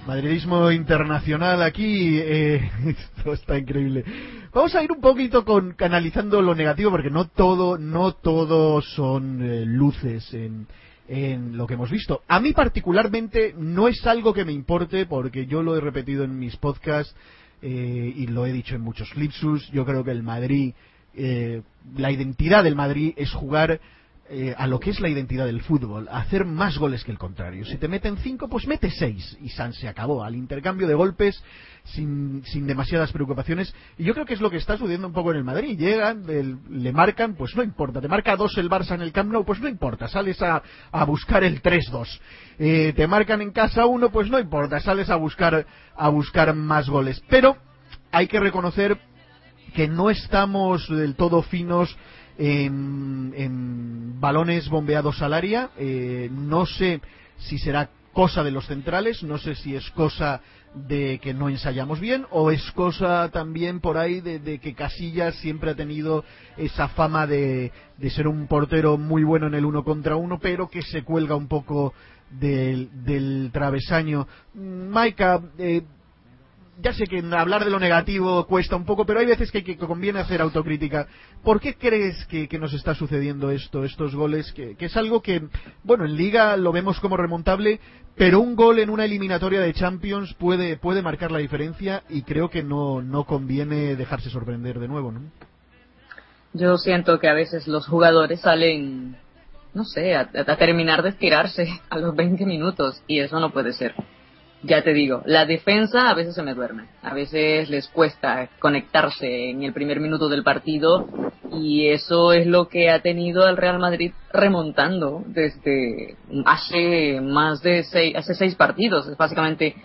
Madridismo internacional aquí, eh, esto está increíble. Vamos a ir un poquito con canalizando lo negativo porque no todo, no todo son eh, luces en, en lo que hemos visto. A mí particularmente no es algo que me importe porque yo lo he repetido en mis podcasts eh, y lo he dicho en muchos lipsus. Yo creo que el Madrid, eh, la identidad del Madrid es jugar eh, a lo que es la identidad del fútbol, hacer más goles que el contrario. Si te meten cinco, pues mete seis y San se acabó. Al intercambio de golpes sin, sin demasiadas preocupaciones. Y yo creo que es lo que está sucediendo un poco en el Madrid. Llegan, le marcan, pues no importa. Te marca dos el Barça en el Camp Nou, pues no importa. Sales a, a buscar el 3-2. Eh, te marcan en casa uno, pues no importa. Sales a buscar, a buscar más goles. Pero hay que reconocer que no estamos del todo finos en, balones bombeados al área. Eh, no sé si será cosa de los centrales, no sé si es cosa de que no ensayamos bien o es cosa también por ahí de, que Casillas siempre ha tenido esa fama de, ser un portero muy bueno en el uno contra uno, pero que se cuelga un poco del, del travesaño. Maika, eh, ya sé que hablar de lo negativo cuesta un poco, pero hay veces que, conviene hacer autocrítica. ¿Por qué crees que, nos está sucediendo esto, estos goles? Que, es algo que, bueno, en Liga lo vemos como remontable, pero un gol en una eliminatoria de Champions puede, puede marcar la diferencia y creo que no, no conviene dejarse sorprender de nuevo, ¿no? Yo siento que a veces los jugadores salen, no sé, a, a terminar de estirarse a los 20 minutos y eso no puede ser ya te digo, la defensa a veces se me duerme, a veces les cuesta conectarse en el primer minuto del partido y eso es lo que ha tenido al Real Madrid remontando desde hace más de seis, hace seis partidos, básicamente,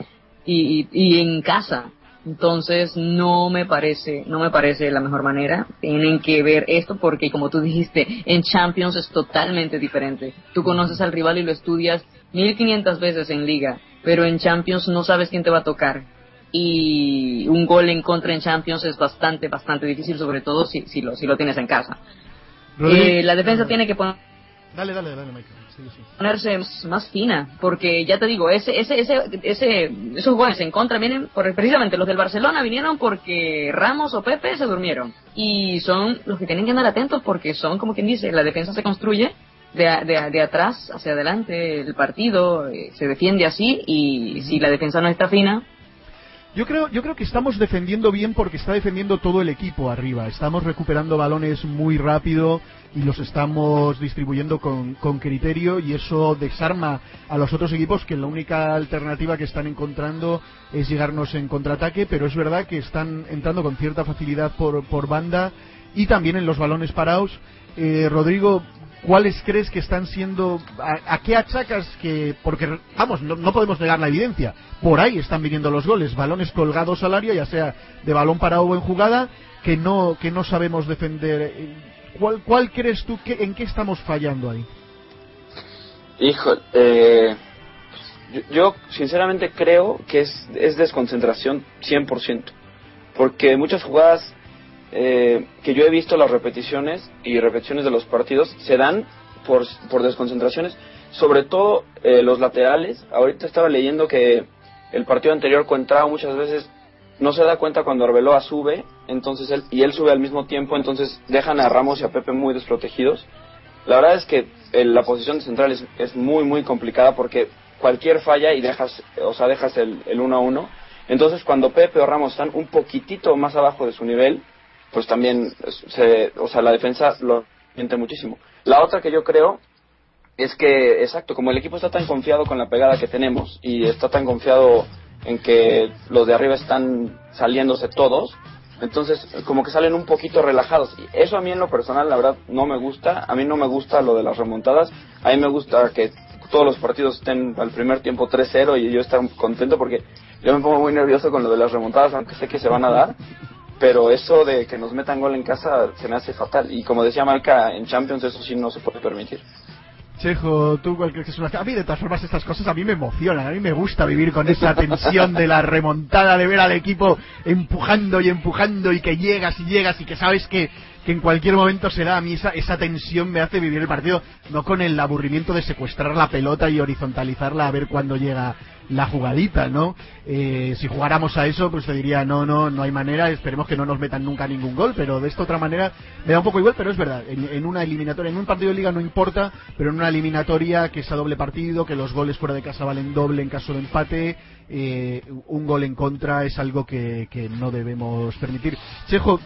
y, y, en casa. Entonces no me parece, no me parece la mejor manera. Tienen que ver esto porque como tú dijiste, en Champions es totalmente diferente. Tú conoces al rival y lo estudias 1500 veces en liga pero en Champions no sabes quién te va a tocar. Y un gol en contra en Champions es bastante, bastante difícil, sobre todo si, si, lo, si lo tienes en casa. Eh, la defensa tiene que poner... Dale, dale, dale, ponerse más fina, porque ya te digo, ese, ese, ese, ese, esos goles en contra vienen, por, precisamente los del Barcelona vinieron porque Ramos o Pepe se durmieron. Y son los que tienen que andar atentos porque son, como quien dice, la defensa se construye de, de, atrás hacia adelante el partido, eh, se defiende así y si la defensa no está fina, yo creo, yo creo que estamos defendiendo bien porque está defendiendo todo el equipo arriba. Estamos recuperando balones muy rápido y los estamos distribuyendo con, con, criterio y eso desarma a los otros equipos que la única alternativa que están encontrando es llegarnos en contraataque, pero es verdad que están entrando con cierta facilidad por, por banda y también en los balones parados. Eh, Rodrigo, ¿cuáles crees que están siendo, a, qué achacas que, porque vamos, no, podemos negar la evidencia, por ahí están viniendo los goles, balones colgados al área, ya sea de balón parado o en jugada, que no, que no sabemos defender. ¿Cuál, cuál crees tú, que, en qué estamos fallando ahí? Hijo, eh, yo, sinceramente creo que es, es desconcentración 100%, porque muchas jugadas eh, que yo he visto las repeticiones y repeticiones de los partidos se dan por, por desconcentraciones, sobre todo eh, los laterales. Ahorita estaba leyendo que el partido anterior Cuentrao muchas veces no se da cuenta cuando Arbeloa sube, entonces él, y él sube al mismo tiempo, entonces dejan a Ramos y a Pepe muy desprotegidos. La verdad es que eh, la posición de central es, es, muy muy complicada porque cualquier falla y dejas, o sea, dejas el, el uno a uno. Entonces cuando Pepe o Ramos están un poquitito más abajo de su nivel, pues también, se, o sea, la defensa lo siente muchísimo. La otra que yo creo es que, exacto, como el equipo está tan confiado con la pegada que tenemos y está tan confiado en que los de arriba están saliéndose todos, Entonces, como que salen un poquito relajados. Y eso a mí en lo personal, la verdad, no me gusta. A mí no me gusta lo de las remontadas. A mí me gusta que todos los partidos estén al primer tiempo 3-0 y yo estar contento porque yo me pongo muy nervioso con lo de las remontadas, aunque sé que se van a dar. Pero eso de que nos metan gol en casa se me hace fatal. Y como decía Marca, en Champions eso sí no se puede permitir. Chejo, ¿tú crees que es una... A mí, de todas formas, estas cosas a mí me emocionan. A mí me gusta vivir con esa tensión de la remontada, de ver al equipo empujando y empujando y que llegas y llegas y que sabes que, que en cualquier momento se da. A mí esa, esa tensión me hace vivir el partido, no con el aburrimiento de secuestrar la pelota y horizontalizarla a ver cuándo llega la jugadita, ¿no? Eh, si jugáramos a eso, pues te diría, no, no, no hay manera, esperemos que no nos metan nunca ningún gol, pero de esta otra manera me da un poco igual, pero es verdad, en, una eliminatoria, en un partido de liga no importa, pero en una eliminatoria que es a doble partido, que los goles fuera de casa valen doble en caso de empate, eh, un gol en contra es algo que, no debemos permitir. Chejo,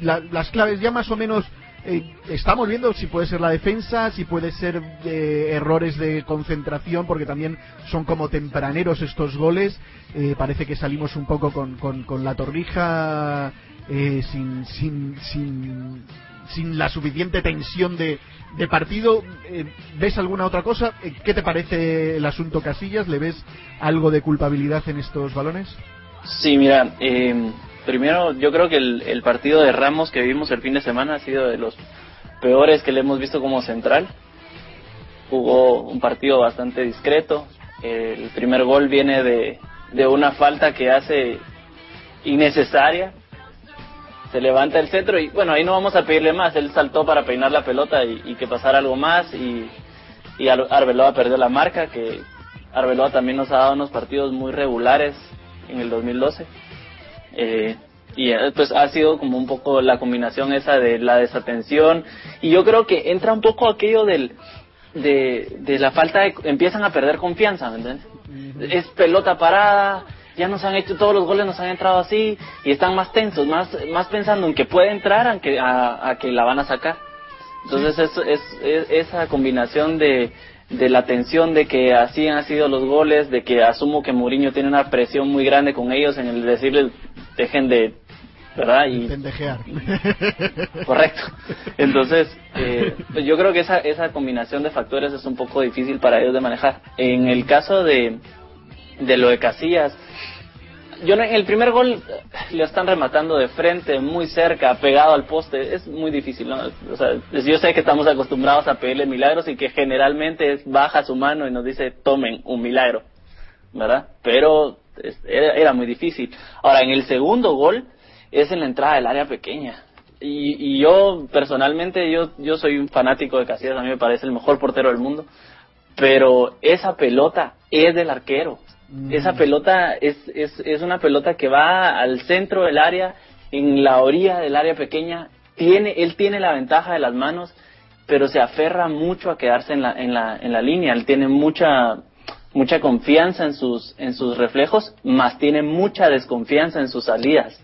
la- las claves ya más o menos eh, estamos viendo si puede ser la defensa, si puede ser eh, errores de concentración, porque también son como tempraneros estos goles. Eh, parece que salimos un poco con, con, la torrija sin, sin, sin, sin la suficiente tensión de, de partido. ¿Ves alguna otra cosa? ¿Qué te parece el asunto Casillas? ¿Le ves algo de culpabilidad en estos balones? Sí, mira, primero yo creo que el, partido de Ramos que vimos el fin de semana ha sido de los peores que le hemos visto como central. Jugó un partido bastante discreto. El primer gol viene de, una falta que hace innecesaria. Se levanta el centro y bueno, ahí no vamos a pedirle más. Él saltó para peinar la pelota y, que pasara algo más y, y Ar- Arbeloa perdió la marca, que Arbeloa también nos ha dado unos partidos muy regulares en el 2012. Eh, y eh, pues ha sido como un poco la combinación esa de la desatención. Y yo creo que entra un poco aquello del de, de la falta de empiezan a perder confianza ¿me entiendes? es pelota parada ya nos han hecho todos los goles nos han entrado así y están más tensos más más pensando en que puede entrar a que a, a que la van a sacar. Entonces es, es, es- esa combinación de, de la tensión de que así han sido los goles, de que asumo que Mourinho tiene una presión muy grande con ellos en el decirles dejen de, ¿verdad? Y Pendejear. correcto. Entonces, eh, pues yo creo que esa, esa combinación de factores es un poco difícil para ellos de manejar. En el caso de, de lo de Casillas, yo no- en el primer gol eh, le están rematando de frente, muy cerca, pegado al poste, es muy difícil. O sea, yo sé que estamos acostumbrados a pedirle milagros y que generalmente es baja su mano y nos dice tomen un milagro, ¿verdad? Pero era, era muy difícil. Ahora, en el segundo gol es en la entrada del área pequeña. Y, y yo personalmente, yo, yo soy un fanático de Casillas, a mí me parece el mejor portero del mundo, pero esa pelota es del arquero. Mm. Esa pelota es, es, es una pelota que va al centro del área, en la orilla del área pequeña. Tiene, él tiene la ventaja de las manos, pero se aferra mucho a quedarse en la, en la, en la línea. Él tiene mucha, mucha confianza en sus, en sus reflejos, más tiene mucha desconfianza en sus salidas.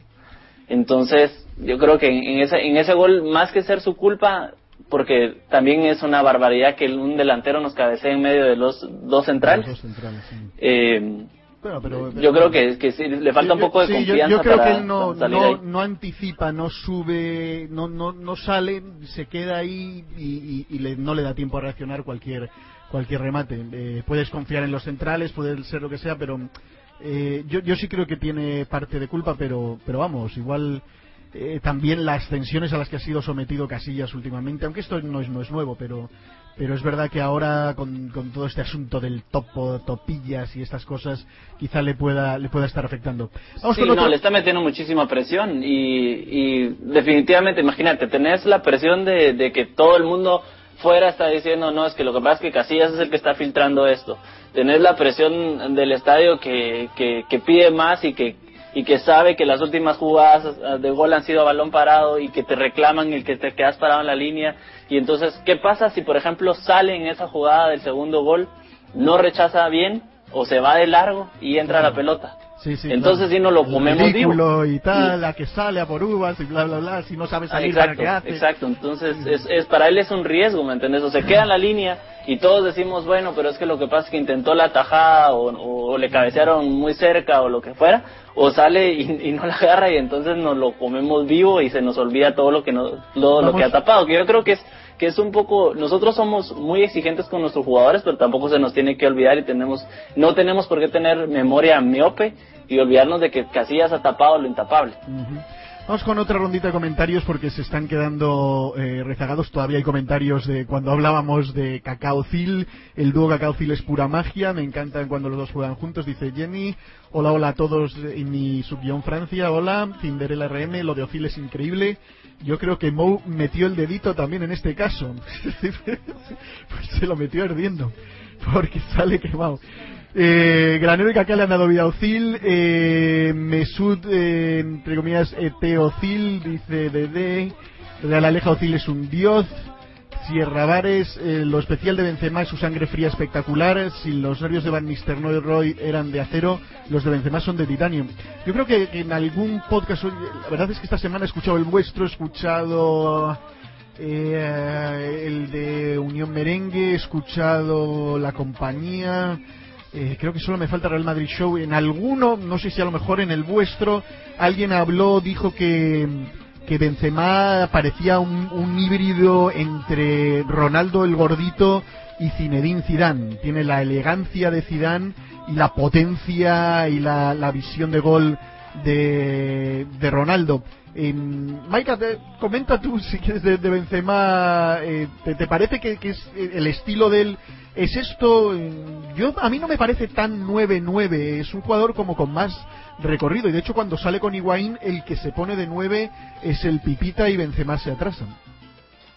Entonces, yo creo que en, ese, en ese gol, más que ser su culpa, porque también es una barbaridad que un delantero nos cabecee en medio de los dos centrales. Los dos centrales, sí. eh, pero- yo creo que, que sí, le falta un Yo- poco de sí, yo- confianza Yo, creo para, que él no, no, anticipa, no sube, no, no, no sale, se queda ahí y, y- y le- no le da tiempo a reaccionar cualquier cualquier remate. Eh, puedes confiar en los centrales, puede ser lo que sea, pero eh, yo, yo sí creo que tiene parte de culpa, pero, pero vamos, igual eh, también las tensiones a las que ha sido sometido Casillas últimamente, aunque esto no es, no es nuevo, pero pero es verdad que ahora con, con todo este asunto del topo, topillas y estas cosas, quizá le pueda le pueda estar afectando. Vamos Sí, con no, le está metiendo muchísima presión y, y definitivamente, imagínate, tenés la presión de, de que todo el mundo fuera está diciendo, no, es que lo que pasa es que Casillas es el que está filtrando esto. Tenés la presión del estadio que, que, que pide más y que, y que sabe que las últimas jugadas eh, de gol han sido a balón parado y que te reclaman el que te quedas parado en la línea. Y entonces, ¿qué pasa si, por ejemplo, sale en esa jugada del segundo gol, no rechaza bien o se va de largo y entra la pelota? Sí, sí, Entonces claro. sí nos lo comemos vivo. y tal, la que sale a por uvas y bla, bla, bla, si no sabes Ah, salir, ¿para exacto, qué hace? exacto. Entonces, es, es, para él es un riesgo, ¿me entiendes? O se queda en la línea y todos decimos, bueno, pero es que lo que pasa es que intentó la tajada o, o- o le cabecearon muy cerca o lo que fuera, o sale y, y no la agarra y entonces nos lo comemos vivo y se nos olvida todo lo que no, todo lo que ha tapado. Que yo creo que es que es un poco nosotros somos muy exigentes con nuestros jugadores pero tampoco se nos tiene que olvidar y tenemos no tenemos por qué tener memoria miope y olvidarnos de que Casillas ha tapado lo intapable. Vamos con otra rondita de comentarios porque se están quedando eh, rezagados. Todavía hay comentarios de cuando hablábamos de Cacao Zil. El dúo Cacao Zil es pura magia. Me encantan cuando los dos juegan juntos. Dice Jenny. Hola, hola a todos en mi subguión Francia. Hola. Cinderella RM. Lo de Ozil es increíble. Yo creo que Mou metió el dedito también en este caso. pues se lo metió ardiendo. Porque sale quemado. Eh, Granero y Kaká le han dado vida a Ozil. Eh, Mesut, eh, entre comillas, ET Ozil, dice Dede. Real Aleja Ozil es un dios. Sierra Vares, eh, lo especial de Benzema es su sangre fría espectacular. Si los nervios de Van Nistelrooy eran de acero, los de Benzema son de titanio. Yo creo que, en algún podcast, la verdad es que esta semana he escuchado el vuestro, he escuchado eh, el de Unión Merengue, he escuchado La Compañía. Eh, creo que solo me falta Real Madrid Show. En alguno, no sé si a lo mejor en el vuestro, alguien habló, dijo que, que Benzema parecía un, un híbrido entre Ronaldo el gordito y Zinedine Zidane. Tiene la elegancia de Zidane y la potencia y la, la visión de gol de, de Ronaldo. Eh, Maika, comenta tú si quieres de, de Benzema. eh, ¿te, parece que, que es eh, el estilo de él? ¿Es esto? eh, Yo a mí no me parece tan 9-9. Es un jugador como con más recorrido. Y de hecho cuando sale con Higuaín, el que se pone de 9 es el Pipita y Benzema se atrasan.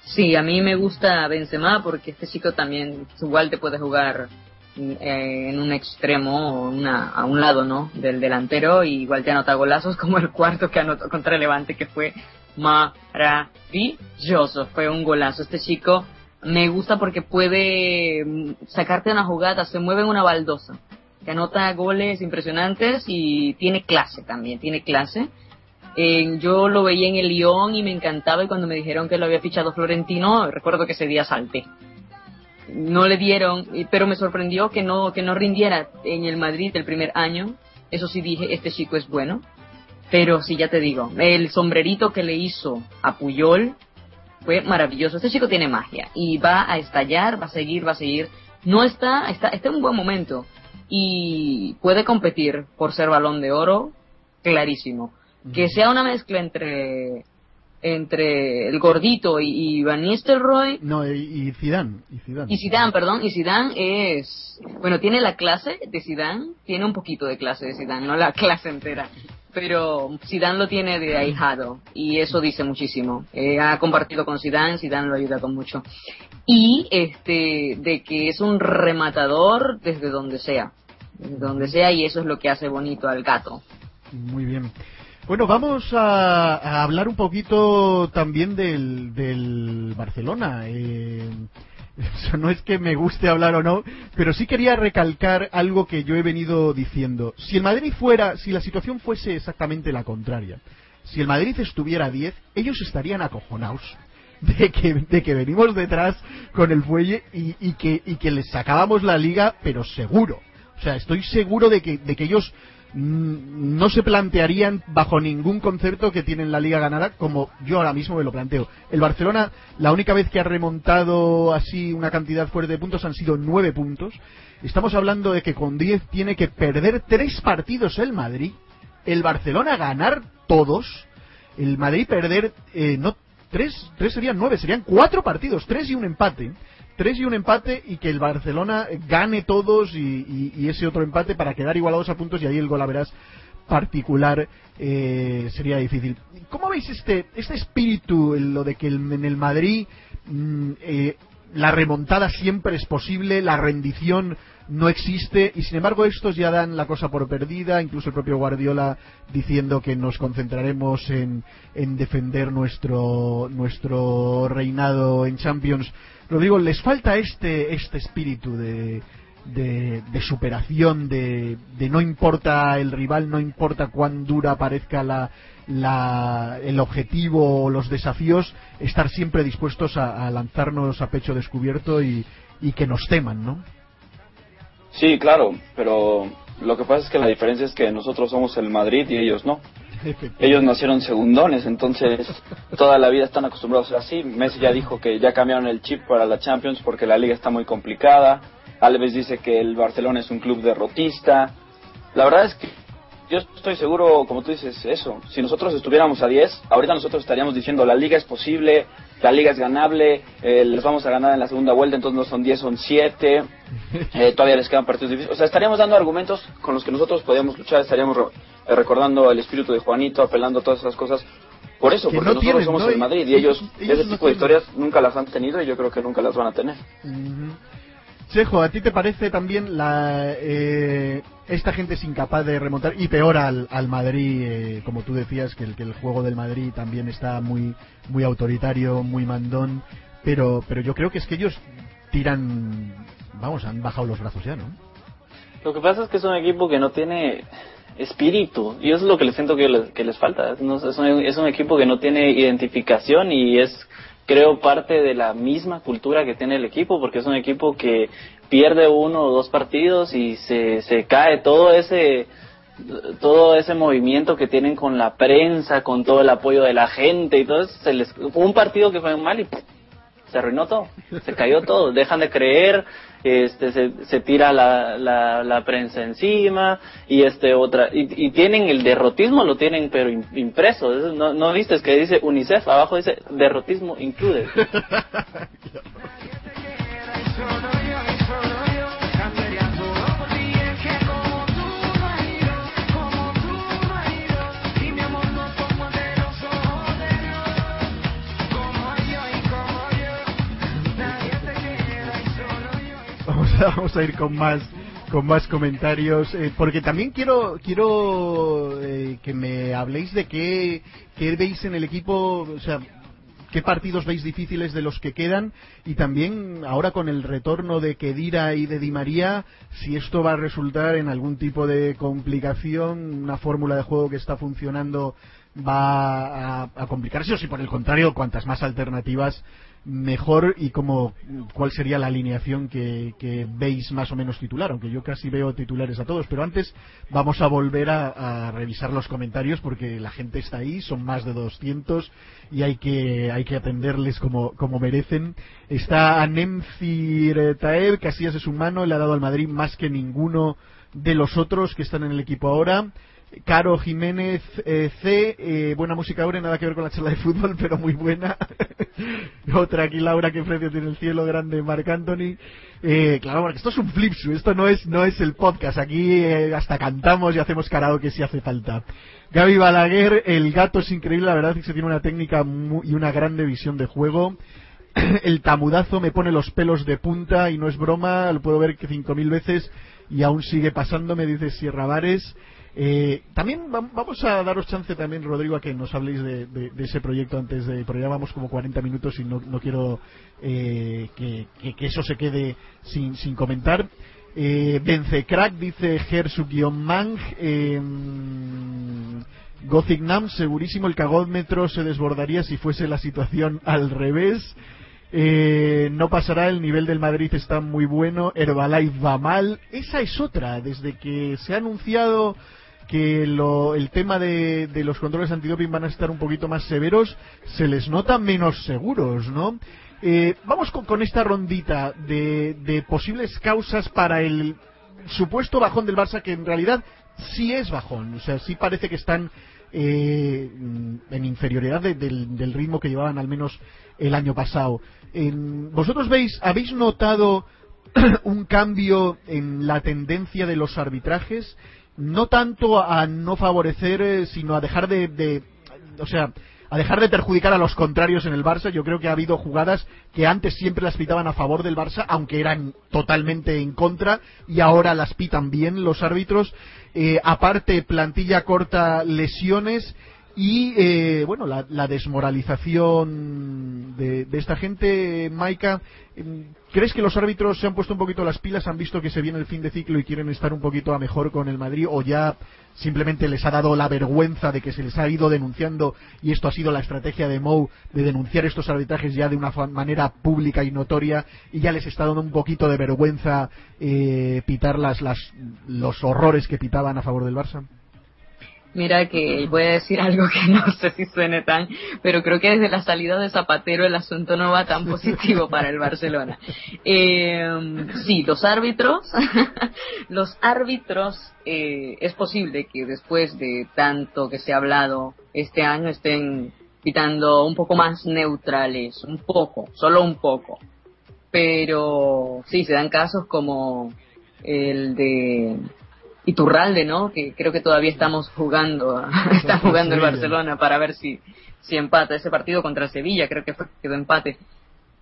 Sí, a mí me gusta Benzema porque este chico también igual te puede jugar en un extremo una, a un lado, ¿no? Del delantero y igual te anota golazos como el cuarto que anotó contra Levante que fue maravilloso, fue un golazo. Este chico me gusta porque puede mm, sacarte una jugada, se mueve en una baldosa, que anota goles impresionantes y tiene clase también, tiene clase. Eh, yo lo veía en el Lyon y me encantaba y cuando me dijeron que lo había fichado Florentino, recuerdo que ese día salté. No le dieron, y- pero me sorprendió que no, que no rindiera en el Madrid el primer año. Eso sí dije, este chico es bueno. Pero sí, ya te digo, el sombrerito que le hizo a Puyol fue maravilloso. Este chico tiene magia y va a estallar, va a seguir, va a seguir. No está, está, está en un buen momento y puede competir por ser balón de oro, clarísimo. Que sea una mezcla entre entre el gordito y, y Van Nistelrooy No, y, y Zidane. Y Zidane. y Zidane, perdón, y Zidane es bueno, tiene la clase de Zidane, tiene un poquito de clase de Zidane, no la clase entera, pero Zidane lo tiene de ahijado y eso dice muchísimo. Eh, ha compartido con Zidane, Zidane lo ayuda con mucho. Y este de que es un rematador desde donde sea, desde donde sea y eso es lo que hace bonito al gato. Muy bien. Bueno, vamos a, hablar un poquito también del, del Barcelona. Eh, no es que me guste hablar o no, pero sí quería recalcar algo que yo he venido diciendo. Si el Madrid fuera, si la situación fuese exactamente la contraria, si el Madrid estuviera a 10, ellos estarían acojonados de que, de que venimos detrás con el fuelle y, y que, y que les sacábamos la liga, pero seguro. O sea, estoy seguro de que, de que ellos no se plantearían bajo ningún concepto que tienen la liga ganada como yo ahora mismo me lo planteo. El Barcelona, la única vez que ha remontado así una cantidad fuerte de puntos han sido nueve puntos. Estamos hablando de que con 10 tiene que perder tres partidos el Madrid, el Barcelona ganar todos, el Madrid perder, eh, no, tres, tres serían nueve, serían cuatro partidos, tres y un empate. Tres y un empate y que el Barcelona gane todos y, ese otro empate para quedar igualados a puntos y ahí el gol a verás particular eh, sería difícil. ¿Cómo veis este, este espíritu, en lo de que en el Madrid mm, eh, la remontada siempre es posible, la rendición no existe y sin embargo estos ya dan la cosa por perdida, incluso el propio Guardiola diciendo que nos concentraremos en, en defender nuestro, nuestro reinado en Champions. Rodrigo, les falta este, este espíritu de, de, de superación, de, de no importa el rival, no importa cuán dura parezca la, la, el objetivo o los desafíos, estar siempre dispuestos a, a lanzarnos a pecho descubierto y, y que nos teman, ¿no? Sí, claro, pero lo que pasa es que la diferencia es que nosotros somos el Madrid y ellos no. Ellos nacieron segundones, entonces toda la vida están acostumbrados a ser así. Messi ya dijo que ya cambiaron el chip para la Champions porque la liga está muy complicada. Alves dice que el Barcelona es un club derrotista. La verdad es que yo estoy seguro, como tú dices, eso. Si nosotros estuviéramos a 10, ahorita nosotros estaríamos diciendo la liga es posible, la liga es ganable, eh, les vamos a ganar en la segunda vuelta, entonces no son 10, son 7, eh, todavía les quedan partidos difíciles. O sea, estaríamos dando argumentos con los que nosotros podíamos luchar, estaríamos recordando el espíritu de Juanito, apelando a todas esas cosas. Por eso, Que porque no nosotros tienen, somos ¿no? el Madrid y ellos, Ellos ese no tipo de historias nunca las han tenido y yo creo que nunca las van a tener. Chejo, ¿a ti te parece también la eh, esta gente es incapaz de remontar y peor al, al Madrid, eh, como tú decías, que el, que el juego del Madrid también está muy muy autoritario, muy mandón, pero pero yo creo que es que ellos tiran, vamos, han bajado los brazos ya, ¿no? Lo que pasa es que es un equipo que no tiene espíritu y eso es lo que les siento que les, que les falta. No es un, es un equipo que no tiene identificación y es, creo, parte de la misma cultura que tiene el equipo porque es un equipo que pierde uno o dos partidos y se, se cae todo ese todo ese movimiento que tienen con la prensa, con todo el apoyo de la gente y todo eso, se les, un partido que fue mal y se arruinó todo, se cayó todo, dejan de creer, este, se, se tira la, la, la prensa encima y este otra y, y tienen el derrotismo lo tienen pero im- impreso, Eso no, no viste que dice UNICEF abajo dice derrotismo included. Vamos a, ir con más con más comentarios eh, porque también quiero quiero eh, que me habléis de qué, qué veis en el equipo o sea qué partidos veis difíciles de los que quedan y también ahora con el retorno de Kedira y de Di María si esto va a resultar en algún tipo de complicación una fórmula de juego que está funcionando va a, a complicarse o si por el contrario cuantas más alternativas mejor y cómo cuál sería la alineación que, que veis más o menos titular, aunque yo casi veo titulares a todos, pero antes vamos a volver a, a revisar los comentarios porque la gente está ahí, son más de 200 y hay que hay que atenderles como, como merecen. Está Anemcir Taeb, Casillas es humano, le ha dado al Madrid más que ninguno de los otros que están en el equipo ahora. Caro Jiménez eh, C, eh, buena música ahora, nada que ver con la charla de fútbol, pero muy buena. Otra aquí, Laura, que precio tiene el cielo grande, Marc Anthony. Eh, claro, porque esto es un flipsu, esto no es, no es el podcast, aquí eh, hasta cantamos y hacemos karaoke si hace falta. Gaby Balaguer, el gato es increíble, la verdad es que tiene una técnica y una grande visión de juego. el tamudazo me pone los pelos de punta y no es broma, lo puedo ver que cinco mil veces y aún sigue pasando, me dice Sierra Vares. Eh, también vam- vamos a daros chance también, Rodrigo, a que nos habléis de, ese proyecto antes de... Porque ya vamos como 40 minutos y no, no quiero eh, que, que- eso se quede sin, sin comentar. Eh, Crack dice Gersu-Mang. Eh, Gothic Nam, segurísimo el cagómetro se desbordaría si fuese la situación al revés. Eh, no pasará, el nivel del Madrid está muy bueno, Herbalife va mal. Esa es otra, desde que se ha anunciado que lo- el tema de, los controles antidoping van a estar un poquito más severos, se les nota menos seguros, ¿no? Eh, vamos con, esta rondita de, posibles causas para el supuesto bajón del Barça, que en realidad sí es bajón, o sea, sí parece que están eh, en inferioridad de- del, del ritmo que llevaban al menos el año pasado. En- ¿Vosotros veis, habéis notado un cambio en la tendencia de los arbitrajes? No tanto a no favorecer, eh, sino a dejar de, de- o sea, a dejar de perjudicar a los contrarios en el Barça. Yo creo que ha habido jugadas que antes siempre las pitaban a favor del Barça, aunque eran totalmente en contra, y ahora las pitan bien los árbitros. Eh, aparte, plantilla corta, lesiones Y eh, bueno, la, desmoralización de, esta gente, Maika, em, ¿crees que los árbitros se han puesto un poquito las pilas, han visto que se viene el fin de ciclo y quieren estar un poquito a mejor con el Madrid o ya simplemente les ha dado la vergüenza de que se les ha ido denunciando y esto ha sido la estrategia de Mou de denunciar estos arbitrajes ya de una manera pública y notoria y ya les está dando un poquito de vergüenza eh, pitar las, las, los horrores que pitaban a favor del Barça? Mira que voy a decir algo que no sé si suene tan, pero creo que desde la salida de Zapatero el asunto no va tan positivo para el Barcelona. Eh, sí, los árbitros, los árbitros, eh, es posible que después de tanto que se ha hablado este año estén pitando un poco más neutrales, un poco, solo un poco. Pero sí, se dan casos como el de Iturralde, ¿no? Que creo que todavía estamos jugando, está jugando el. Barcelona para ver si, si empata ese partido contra Sevilla, creo que fue, quedó empate.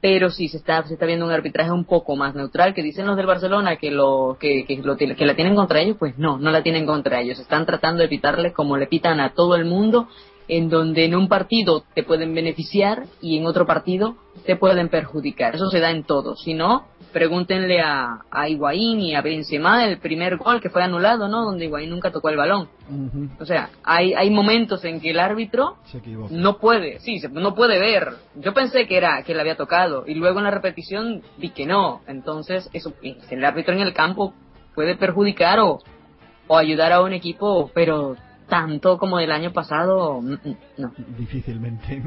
Pero sí se está, se está viendo un arbitraje un poco más neutral, que dicen los del Barcelona que lo, que, que, lo, que la tienen contra ellos, pues no, no la tienen contra ellos. Están tratando de pitarle como le pitan a todo el mundo, en donde en un partido te pueden beneficiar y en otro partido te pueden perjudicar. Eso se da en todo. Si no, pregúntenle a, a Higuaín y a Benzema el primer gol que fue anulado, ¿no? Donde Higuaín nunca tocó el balón. Ujú, O sea, hay, hay momentos en que el árbitro no puede, sí, se- no puede ver. Yo pensé que era que le había tocado y luego en la repetición vi que no. Entonces, eso, el árbitro en el campo puede perjudicar o, o ayudar a un equipo, pero tanto como el año pasado, mm, mm, no. Difícilmente.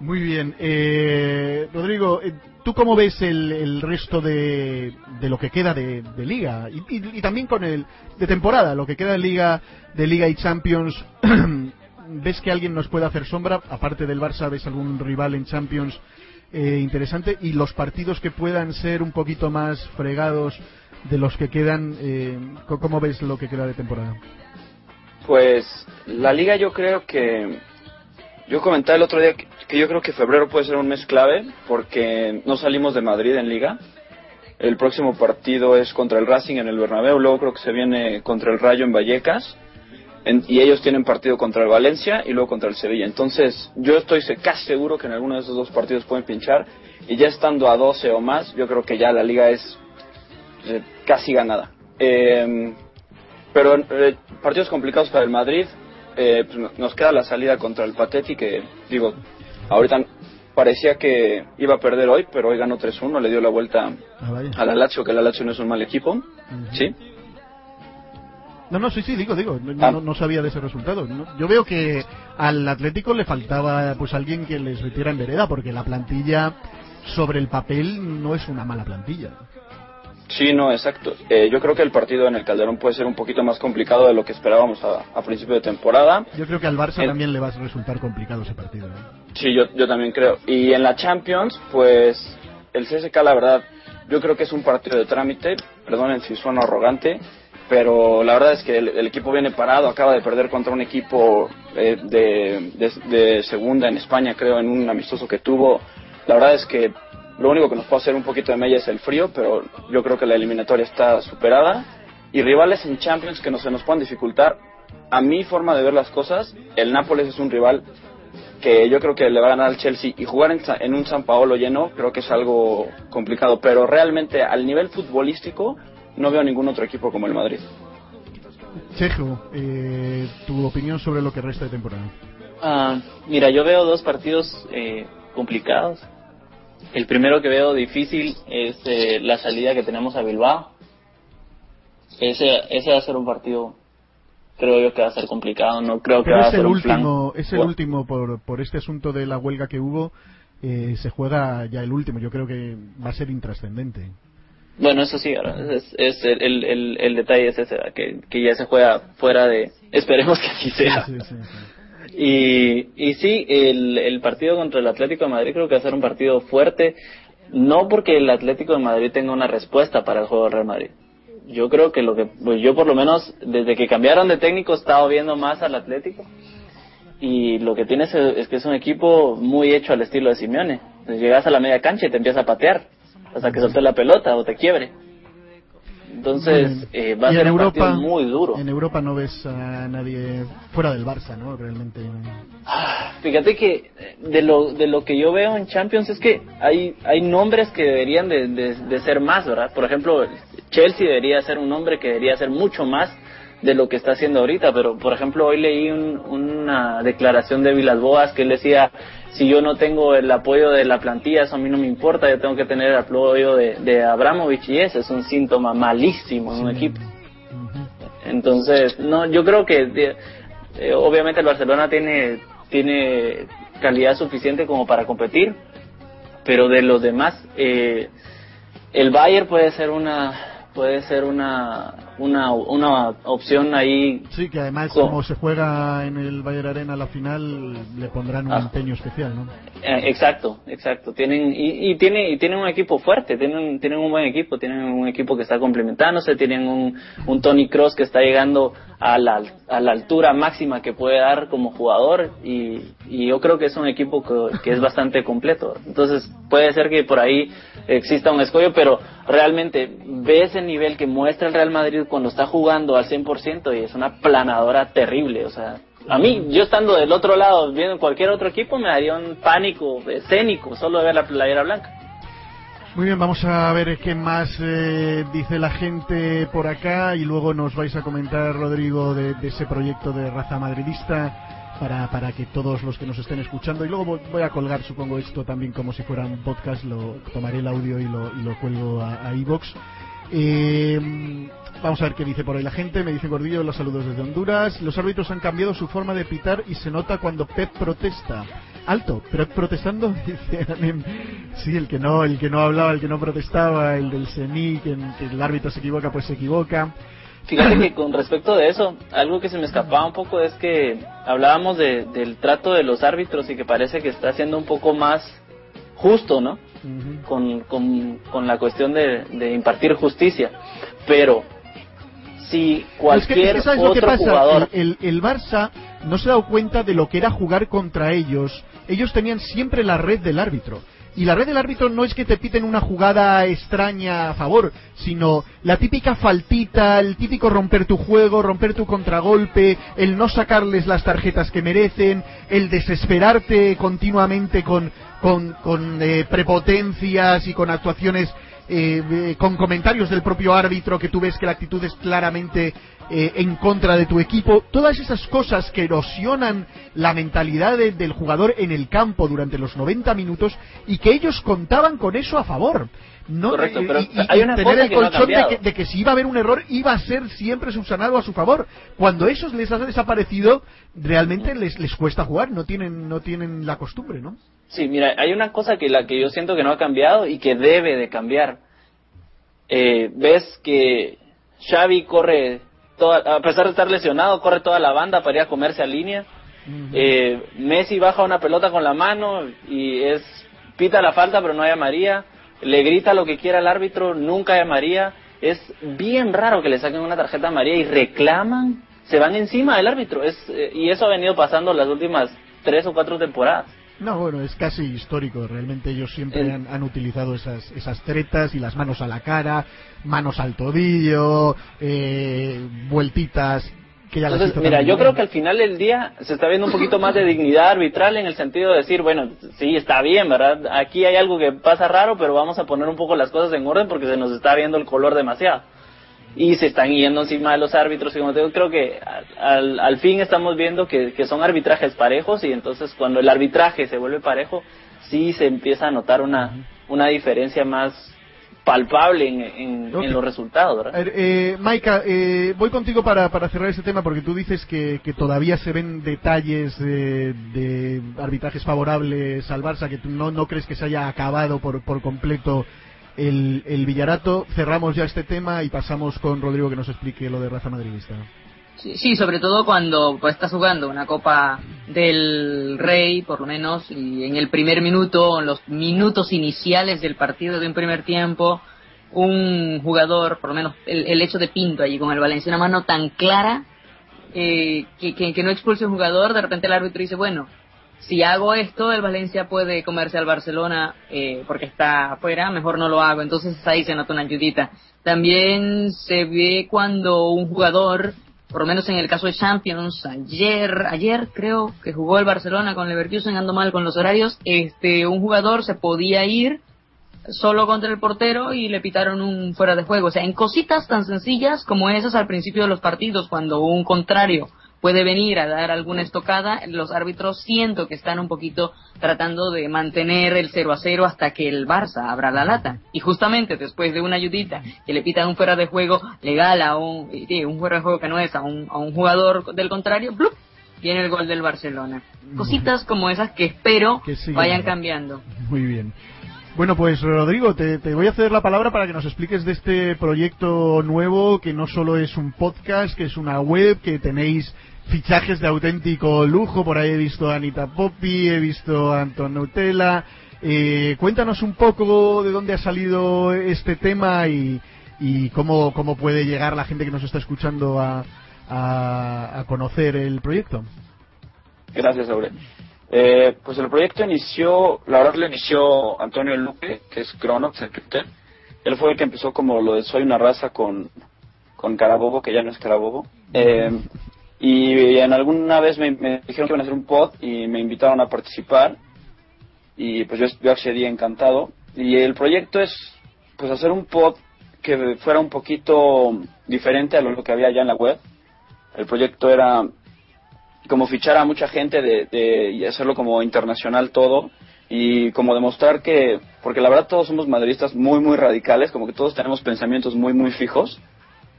Muy bien. Eh, Rodrigo, eh, ¿tú cómo ves el, el resto de, de lo que queda de, liga? Y, y- también con el de temporada, lo que queda de liga, de liga y Champions. ¿Ves que alguien nos puede hacer sombra? Aparte del Barça, ¿ves algún rival en Champions eh, interesante? Y los partidos que puedan ser un poquito más fregados de los que quedan, eh, ¿cómo ves lo que queda de temporada? Pues la liga yo creo que... Yo comentaba el otro día que, yo creo que febrero puede ser un mes clave porque no salimos de Madrid en liga. El próximo partido es contra el Racing en el Bernabéu, luego creo que se viene contra el Rayo en Vallecas en- y ellos tienen partido contra el Valencia y luego contra el Sevilla. Entonces yo estoy casi seguro que en alguno de esos dos partidos pueden pinchar y ya estando a 12 o más, yo creo que ya la liga es eh, casi ganada. Eh, pero eh, partidos complicados para el Madrid. eh, pues, no- nos queda la salida contra el Pateti, que digo, ahorita parecía que iba a perder hoy, pero hoy ganó 3-1, le dio la vuelta Ah, a la Lazio, que la Lazio no es un mal equipo. ¿Sí? No, no, sí, sí, digo, digo, no, Ah. no- no sabía de ese resultado. ¿no? Yo veo que al Atlético le faltaba pues alguien que les metiera en vereda, porque la plantilla sobre el papel no es una mala plantilla. Sí, no, exacto. Eh, yo creo que el partido en el Calderón puede ser un poquito más complicado de lo que esperábamos a, a principio de temporada. Yo creo que al Barça también le va a resultar complicado ese partido. ¿eh? Sí, yo, yo también creo. Y en la Champions, pues el CSK, la verdad, yo creo que es un partido de trámite. Perdonen si sueno arrogante, pero la verdad es que el, el equipo viene parado. Acaba de perder contra un equipo eh, de, de- de segunda en España, creo, en un amistoso que tuvo. La verdad es que lo único que nos puede hacer un poquito de mella es el frío, pero yo creo que la eliminatoria está superada. Y rivales en Champions que no se nos puedan dificultar. A mi forma de ver las cosas, el Nápoles es un rival que yo creo que le va a ganar al Chelsea y jugar en, un San Paolo lleno creo que es algo complicado, pero realmente al nivel futbolístico no veo ningún otro equipo como el Madrid. Chejo, eh, tu opinión sobre lo que resta de temporada. Ah, mira, yo veo dos partidos eh, complicados. El primero que veo difícil es eh, la salida que tenemos a Bilbao. Ese, ese va a ser un partido, creo yo que va a ser complicado. No creo que va a ser el un plan. último, es el último por, por este asunto de la huelga que hubo. eh, se juega ya el último. Yo creo que va a ser intrascendente. Bueno, eso sí, ahora, es, es el, el, el, el detalle es ese, que, que ya se juega fuera de... Esperemos que así sea. Sí, sí, sí. Y, y sí, el, partido contra el Atlético de Madrid creo que va a ser un partido fuerte, no porque el Atlético de Madrid tenga una respuesta para el juego del Real Madrid. Yo creo que lo que, pues yo por lo menos desde que cambiaron de técnico he estado viendo más al Atlético y lo que tienes es, que es un equipo muy hecho al estilo de Simeone. Llegas a la media cancha y te empieza a patear hasta que suelte la pelota o te quiebre. Entonces, eh, va a ser en un Europa, partido muy duro. En Europa no ves a nadie fuera del Barça, ¿no? Realmente. Ah, Fíjate que eh, de lo, de lo que yo veo en Champions es que hay, hay nombres que deberían de, de- de ser más, ¿verdad? Por ejemplo, Chelsea debería ser un nombre que debería ser mucho más de lo que está haciendo ahorita, pero por ejemplo hoy leí un- una declaración de Vilas Boas que él decía, si yo no tengo el apoyo de la plantilla, eso a mí no me importa, yo tengo que tener el apoyo de, de Abramovich y ese es un síntoma malísimo en un equipo. Entonces, no, yo creo que eh, obviamente el Barcelona tiene tiene calidad suficiente como para competir, pero de los demás eh, el Bayern puede ser una puede ser una una una opción ahí Sí, que además, Co- como se juega en el Bayern Arena la final, le pondrán un Ah. empeño especial, ¿no? Eh, exacto, exacto. Tienen y, y tiene y tienen un equipo fuerte, tienen tienen un buen equipo, tienen un equipo que está complementándose, tienen un, un Tony Cross que está llegando a la, a la altura máxima que puede dar como jugador y, y yo creo que es un equipo que, que es bastante completo. Entonces puede ser que por ahí exista un escollo, pero realmente ves el nivel que muestra el Real Madrid cuando está jugando al 100% y es una planadora terrible, o sea, a mí, yo estando del otro lado, viendo cualquier otro equipo, me daría un pánico escénico solo de ver la playera blanca. Muy bien, vamos a ver qué más eh, dice la gente por acá y luego nos vais a comentar, Rodrigo, de, de ese proyecto de raza madridista para, para que todos los que nos estén escuchando y luego voy- a colgar, supongo, esto también como si fuera un podcast, lo tomaré el audio y lo, y lo cuelgo a, a. Eh, vamos a ver qué dice por ahí la gente. Me dice Gordillo, los saludos desde Honduras. Los árbitros han cambiado su forma de pitar y se nota cuando Pep protesta. Alto, Pep protestando, dice. Sí, el que no, el que no hablaba, el que no protestaba, el del CENI, que, que el árbitro se equivoca, pues se equivoca. Fíjate que con respecto de eso, algo que se me escapaba un poco es que hablábamos de- del trato de los árbitros y que parece que está siendo un poco más justo, ¿no? Con, con, con la cuestión de, de impartir justicia. Pero si cualquier es que, es que ¿sabes lo que otro pasa? jugador El, el- el Barça no se ha dado cuenta de lo que era jugar contra ellos. Ellos tenían siempre la red del árbitro. Y la red del árbitro no es que te piten una jugada extraña a favor, sino la típica faltita, el típico romper tu juego, romper tu contragolpe, el no sacarles las tarjetas que merecen, el desesperarte continuamente con, con, eh, prepotencias y con actuaciones eh, eh, con comentarios del propio árbitro que tú ves que la actitud es claramente eh, en contra de tu equipo, todas esas cosas que erosionan la mentalidad de- del jugador en el campo durante los 90 minutos y que ellos contaban con eso a favor. No, Correcto, eh, pero y, hay y una tener cosa el que no ha colchón de, cambiado. que, de que si iba a haber un error iba a ser siempre subsanado a su favor. Cuando eso les ha desaparecido, realmente les, les cuesta jugar, no tienen, no tienen la costumbre, ¿no? Sí, mira, hay una cosa que la que yo siento que no ha cambiado y que debe de cambiar. Eh, ves que Xavi corre, toda, a pesar de estar lesionado, corre toda la banda para ir a comerse a línea. Eh, Messi baja una pelota con la mano y es pita la falta pero no hay María. Le grita lo que quiera al árbitro, nunca hay María. Es bien raro que le saquen una tarjeta a María y reclaman, se van encima del árbitro. Es, eh, y eso ha venido pasando las últimas tres o cuatro temporadas. No, bueno, es casi histórico. Realmente ellos siempre El- han, han utilizado esas, esas tretas y las manos a la cara, manos al tobillo, eh, vueltitas Entonces, mira, yo creo que al final del día se está viendo un poquito más de dignidad arbitral en el sentido de decir, bueno, sí, está bien, ¿verdad? Aquí hay algo que pasa raro, pero vamos a poner un poco las cosas en orden porque se nos está viendo el color demasiado. Y se están yendo encima de los árbitros. Y como te digo, creo que al, al- fin estamos viendo que, que son arbitrajes parejos y entonces cuando el arbitraje se vuelve parejo, sí se empieza a notar una, una diferencia más palpable en, en- los resultados, A ¿verdad? ver, eh, Maika, eh, voy contigo para, para cerrar este tema porque tú dices que, que todavía se ven detalles eh, de arbitrajes favorables al Barça, que tú no, no crees que se haya acabado por, por completo el, el Villarato. Cerramos ya este tema y pasamos con Rodrigo que nos explique lo de raza madridista. Sí, sí, sobre todo cuando pues, estás jugando una Copa del Rey, por lo menos, y en el primer minuto, en los minutos iniciales del partido de un primer tiempo, un jugador, por lo menos el, hecho de Pinto allí con el Valencia, una mano tan clara eh, que, que, que no expulse un jugador, de repente el árbitro dice, bueno, si hago esto, el Valencia puede comerse al Barcelona eh, porque está afuera, mejor no lo hago. Entonces ahí se nota una ayudita. También se ve cuando un jugador, por lo menos en el caso de Champions, ayer, ayer creo que jugó el Barcelona con Leverkusen, ando mal con los horarios, este, un jugador se podía ir solo contra el portero y le pitaron un fuera de juego. O sea, en cositas tan sencillas como esas al principio de los partidos, cuando un contrario puede venir a dar alguna estocada, los árbitros siento que están un poquito tratando de mantener el 0 a 0 hasta que el Barça abra la lata. Y justamente después de una ayudita que le pitan un fuera de juego legal a un, un fuera de juego que no es a un, a un jugador del contrario, ¡blup! viene el gol del Barcelona. Cositas como esas que espero Que sigan, vayan cambiando. Muy bien. Bueno, pues Rodrigo, te, te voy a ceder la palabra para que nos expliques de este proyecto nuevo que no solo es un podcast, que es una web, que tenéis fichajes de auténtico lujo. Por ahí he visto a Anita Poppy, he visto a Anton Nutella. Eh, cuéntanos un poco de dónde ha salido este tema y, cómo, cómo puede llegar la gente que nos está escuchando a, a, conocer el proyecto. Gracias, Aure. Eh, pues el proyecto inició, la verdad lo inició Antonio Luque, que es Cronox en. Él fue el que empezó como lo de Soy una raza con, con Carabobo, que ya no es Carabobo. Eh, y en alguna vez me, dijeron que iban a hacer un pod y me invitaron a participar. Y pues yo, accedí encantado. Y el proyecto es pues hacer un pod que fuera un poquito diferente a lo que había ya en la web. El proyecto era como fichar a mucha gente de, de- y hacerlo como internacional todo y como demostrar que porque la verdad todos somos madridistas muy muy radicales como que todos tenemos pensamientos muy muy fijos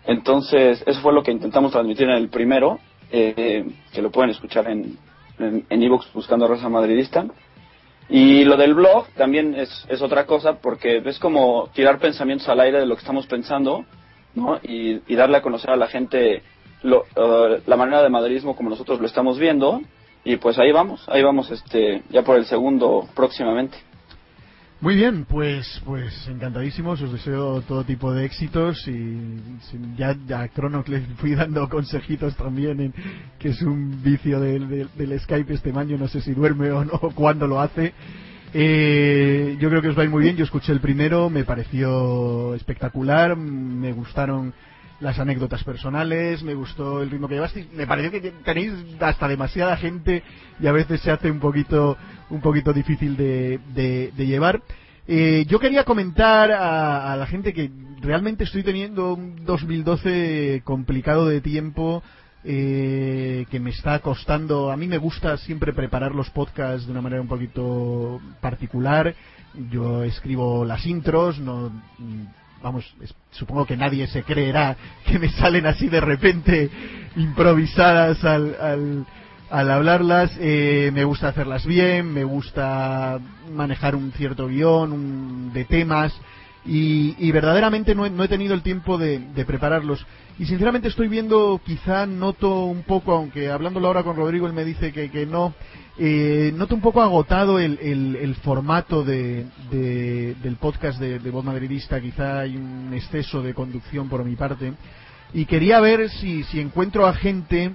entonces eso fue lo que intentamos transmitir en el primero eh, que lo pueden escuchar en en en buscando raza madridista y lo del blog también es, es otra cosa porque es como tirar pensamientos al aire de lo que estamos pensando ¿no? y, darle a conocer a la gente lo- eh, la manera de madridismo como nosotros lo estamos viendo y pues ahí vamos, ahí vamos este ya por el segundo próximamente. Muy bien, pues pues encantadísimos, os deseo todo tipo de éxitos y ya, a Cronox le fui dando consejitos también, en, que es un vicio del, del- Skype este maño, no sé si duerme o no, cuándo lo hace. Eh, yo creo que os va a ir muy bien, yo escuché el primero, me pareció espectacular, me gustaron las anécdotas personales, me gustó el ritmo que llevasteis, me pareció que tenéis hasta demasiada gente y a veces se hace un poquito, un poquito difícil de, de- llevar. Eh, yo quería comentar a, a la gente que realmente estoy teniendo un 2012 complicado de tiempo, eh, que me está costando. A mí me gusta siempre preparar los podcasts de una manera un poquito particular. Yo escribo las intros, no, vamos, supongo que nadie se creerá que me salen así de repente improvisadas al, al, al hablarlas. Eh, me gusta hacerlas bien, me gusta manejar un cierto guion un- de temas. Y, y verdaderamente no he, no he tenido el tiempo de, de prepararlos. Y sinceramente estoy viendo, quizá noto un poco, aunque hablándolo ahora con Rodrigo él me dice que, que no, eh, noto un poco agotado el, el- el formato de, de- del podcast de, de Voz Madridista, quizá hay un exceso de conducción por mi parte. Y quería ver si, si encuentro a gente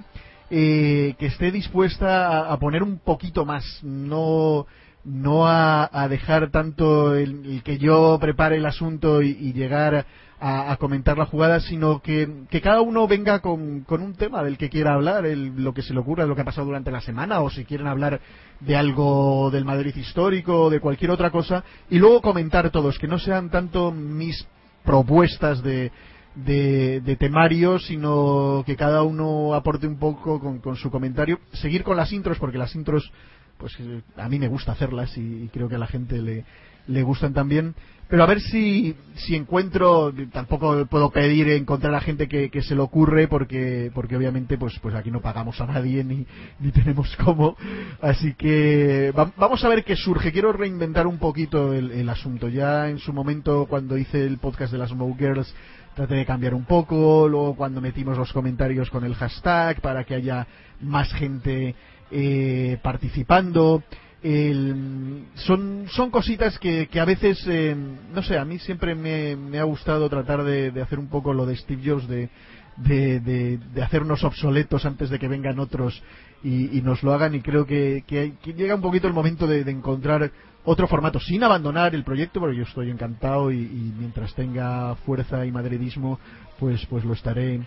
eh, que esté dispuesta a, a poner un poquito más, no no a, a dejar tanto el, que yo prepare el asunto y llegar a, a comentar la jugada, sino que, que cada uno venga con, con un tema del que quiera hablar, el- lo que se le ocurra, lo que ha pasado durante la semana, o si quieren hablar de algo del Madrid histórico o de cualquier otra cosa, y luego comentar todos, que no sean tanto mis propuestas de, de, de temario, sino que cada uno aporte un poco con, con su comentario. Seguir con las intros, porque las intros, pues eh, a mí me gusta hacerlas y, y creo que a la gente le, le gustan también. Pero a ver si, si encuentro, tampoco puedo pedir encontrar a gente que, que se le ocurre, porque, porque obviamente pues, pues aquí no pagamos a nadie ni, ni tenemos cómo. Así que va- vamos a ver qué surge. Quiero reinventar un poquito el, el asunto. Ya en su momento, cuando hice el podcast de las Smoke Girls, traté de cambiar un poco. Luego, cuando metimos los comentarios con el hashtag para que haya más gente eh, participando. El- son, son cositas que, que a veces, eh, no sé, a mí siempre me, me ha gustado tratar de, de hacer un poco lo de Steve Jobs, de, de, de, hacernos obsoletos antes de que vengan otros y, y nos lo hagan. Y creo que, que, que llega un poquito el momento de, encontrar otro formato sin abandonar el proyecto porque yo estoy encantado y, y mientras tenga fuerza y madridismo pues pues lo estaré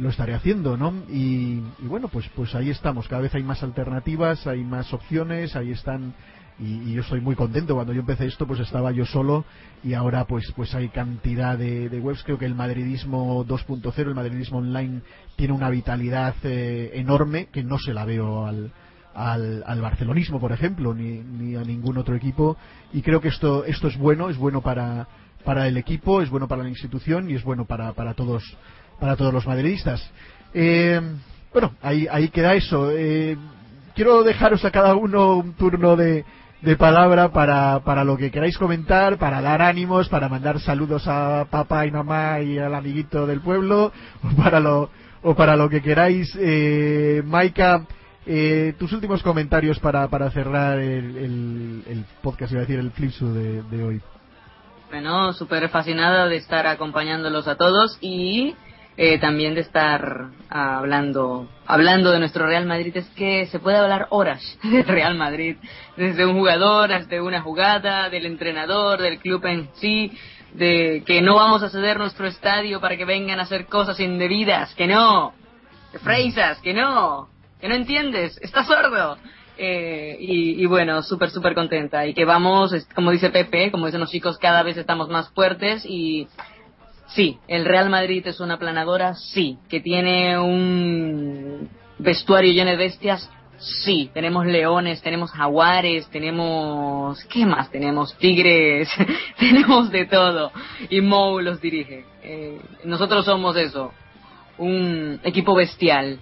lo estaré haciendo, ¿no? Y, bueno, pues pues ahí estamos. Cada vez hay más alternativas, hay más opciones, ahí están y, y yo estoy muy contento. Cuando yo empecé esto, pues estaba yo solo y ahora pues pues hay cantidad de, de webs. Creo que el madridismo 2.0, el madridismo online, tiene una vitalidad eh, enorme que no se la veo al, al, al barcelonismo, por ejemplo, ni, ni a ningún otro equipo. Y creo que esto esto es bueno, es bueno para para el equipo, es bueno para la institución y es bueno para, para todos para todos los madridistas. Eh, bueno, ahí, ahí queda eso. Eh, quiero dejaros a cada uno un turno de, de palabra para, para lo que queráis comentar, para dar ánimos, para mandar saludos a papá y mamá y al amiguito del pueblo, o para lo, o para lo que queráis. Eh, Maika, eh, tus últimos comentarios para, para cerrar el, el, podcast, iba a decir, el flipsu de, de hoy. Bueno, súper fascinada de estar acompañándolos a todos y eh, también de estar hablando hablando de nuestro Real Madrid. Es que se puede hablar horas del Real Madrid, desde un jugador hasta una jugada, del entrenador, del club en sí, de que no vamos a ceder nuestro estadio para que vengan a hacer cosas indebidas, que no, que freisas, que no, que no entiendes, estás sordo. Eh, y, y, bueno, súper, súper contenta. Y que vamos, como dice Pepe, como dicen los chicos, cada vez estamos más fuertes y sí, el Real Madrid es una planadora, sí. Que tiene un vestuario lleno de bestias, sí. Tenemos leones, tenemos jaguares, tenemos... ¿Qué más? Tenemos tigres, tenemos de todo. Y Mou los dirige. Eh, nosotros somos eso, un equipo bestial.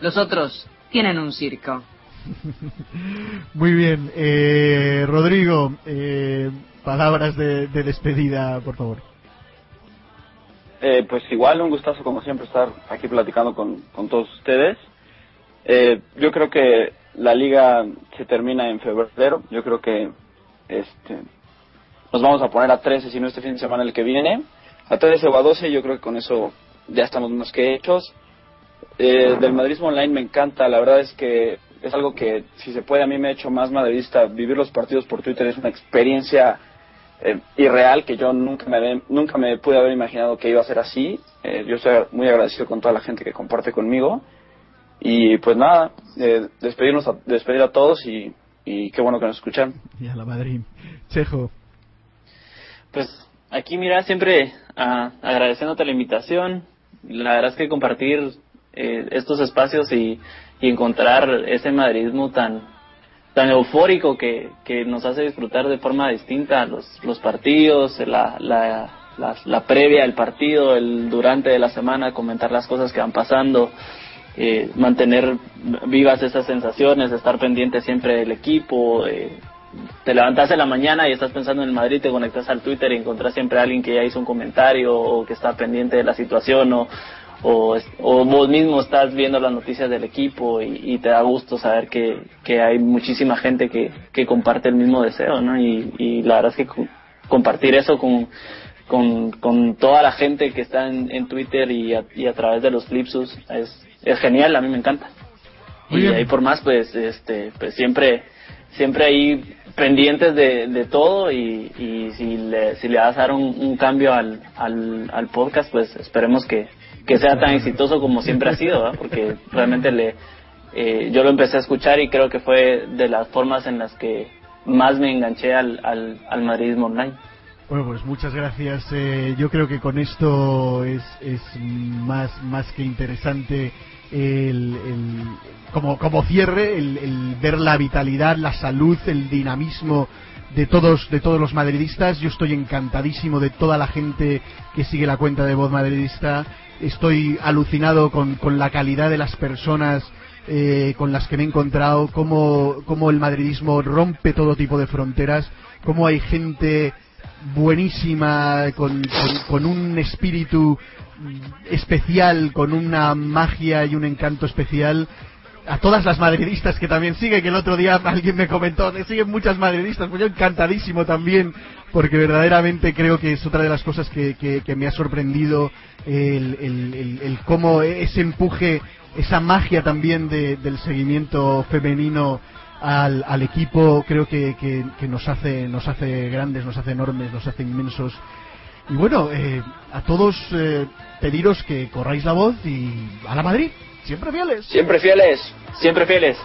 Los otros tienen un circo. Muy bien, eh, Rodrigo, eh, palabras de, de, despedida, por favor. Eh, pues igual, un gustazo como siempre estar aquí platicando con, con todos ustedes. Eh, yo creo que la liga se termina en febrero. Yo creo que este nos vamos a poner a 13, si no este fin de semana el que viene. A 13 o a 12, yo creo que con eso ya estamos más que hechos. Eh, del madridismo online me encanta, la verdad es que es algo que, si se puede, a mí me ha hecho más madridista. Vivir los partidos por Twitter es una experiencia eh, irreal que yo nunca me, nunca me pude haber imaginado que iba a ser así. Eh, yo estoy muy agradecido con toda la gente que comparte conmigo. Y pues nada, eh, despedirnos a, despedir a todos y, y qué bueno que nos escuchan. Y a la Madrid. Chejo. Pues aquí, mira, siempre uh, agradeciéndote la invitación. La verdad es que compartir eh, estos espacios y, y encontrar ese madridismo tan tan eufórico que, que nos hace disfrutar de forma distinta los, los partidos, la, la, la, previa del partido, el durante de la semana, comentar las cosas que van pasando, eh, mantener vivas esas sensaciones, estar pendiente siempre del equipo, eh, te levantas en la mañana y estás pensando en el Madrid, te conectas al Twitter y encontrás siempre a alguien que ya hizo un comentario o que está pendiente de la situación o, o, o vos mismo estás viendo las noticias del equipo y, y te da gusto saber que, que hay muchísima gente que, que comparte el mismo deseo, ¿no? Y, y la verdad es que compartir eso con, con, con toda la gente que está en, en Twitter y a, y a través de los Flipsus es, es genial, a mí me encanta. Muy y bien. ahí por más, pues, este, pues siempre, siempre ahí pendientes de, de todo y, y si le, si le vas a dar un, un cambio al, al, al podcast, pues esperemos que, que sea tan exitoso como siempre ha sido, porque realmente le, eh, yo lo empecé a escuchar y creo que fue de las formas en las que más me enganché al, al, al madridismo online. Bueno, pues muchas gracias. Eh, yo creo que con esto es, es más, más que interesante el, el, como, como cierre, el, el ver la vitalidad, la salud, el dinamismo de todos de todos los madridistas. Yo estoy encantadísimo de toda la gente que sigue la cuenta de Voz Madridista. Estoy alucinado con, con la calidad de las personas eh, con las que me he encontrado, cómo, cómo el madridismo rompe todo tipo de fronteras, cómo hay gente buenísima, con, con, con un espíritu especial, con una magia y un encanto especial a todas las madridistas que también siguen, que el otro día alguien me comentó que siguen muchas madridistas, pues yo encantadísimo también, porque verdaderamente creo que es otra de las cosas que, que, que me ha sorprendido el, el, el, cómo ese empuje, esa magia también de, del seguimiento femenino al, al equipo, creo que, que, que nos hace nos hace grandes, nos hace enormes, nos hace inmensos. Y bueno, eh, a todos eh, pediros que corráis la voz y a la Madrid, Siempre fieles. Siempre fieles. Siempre fieles.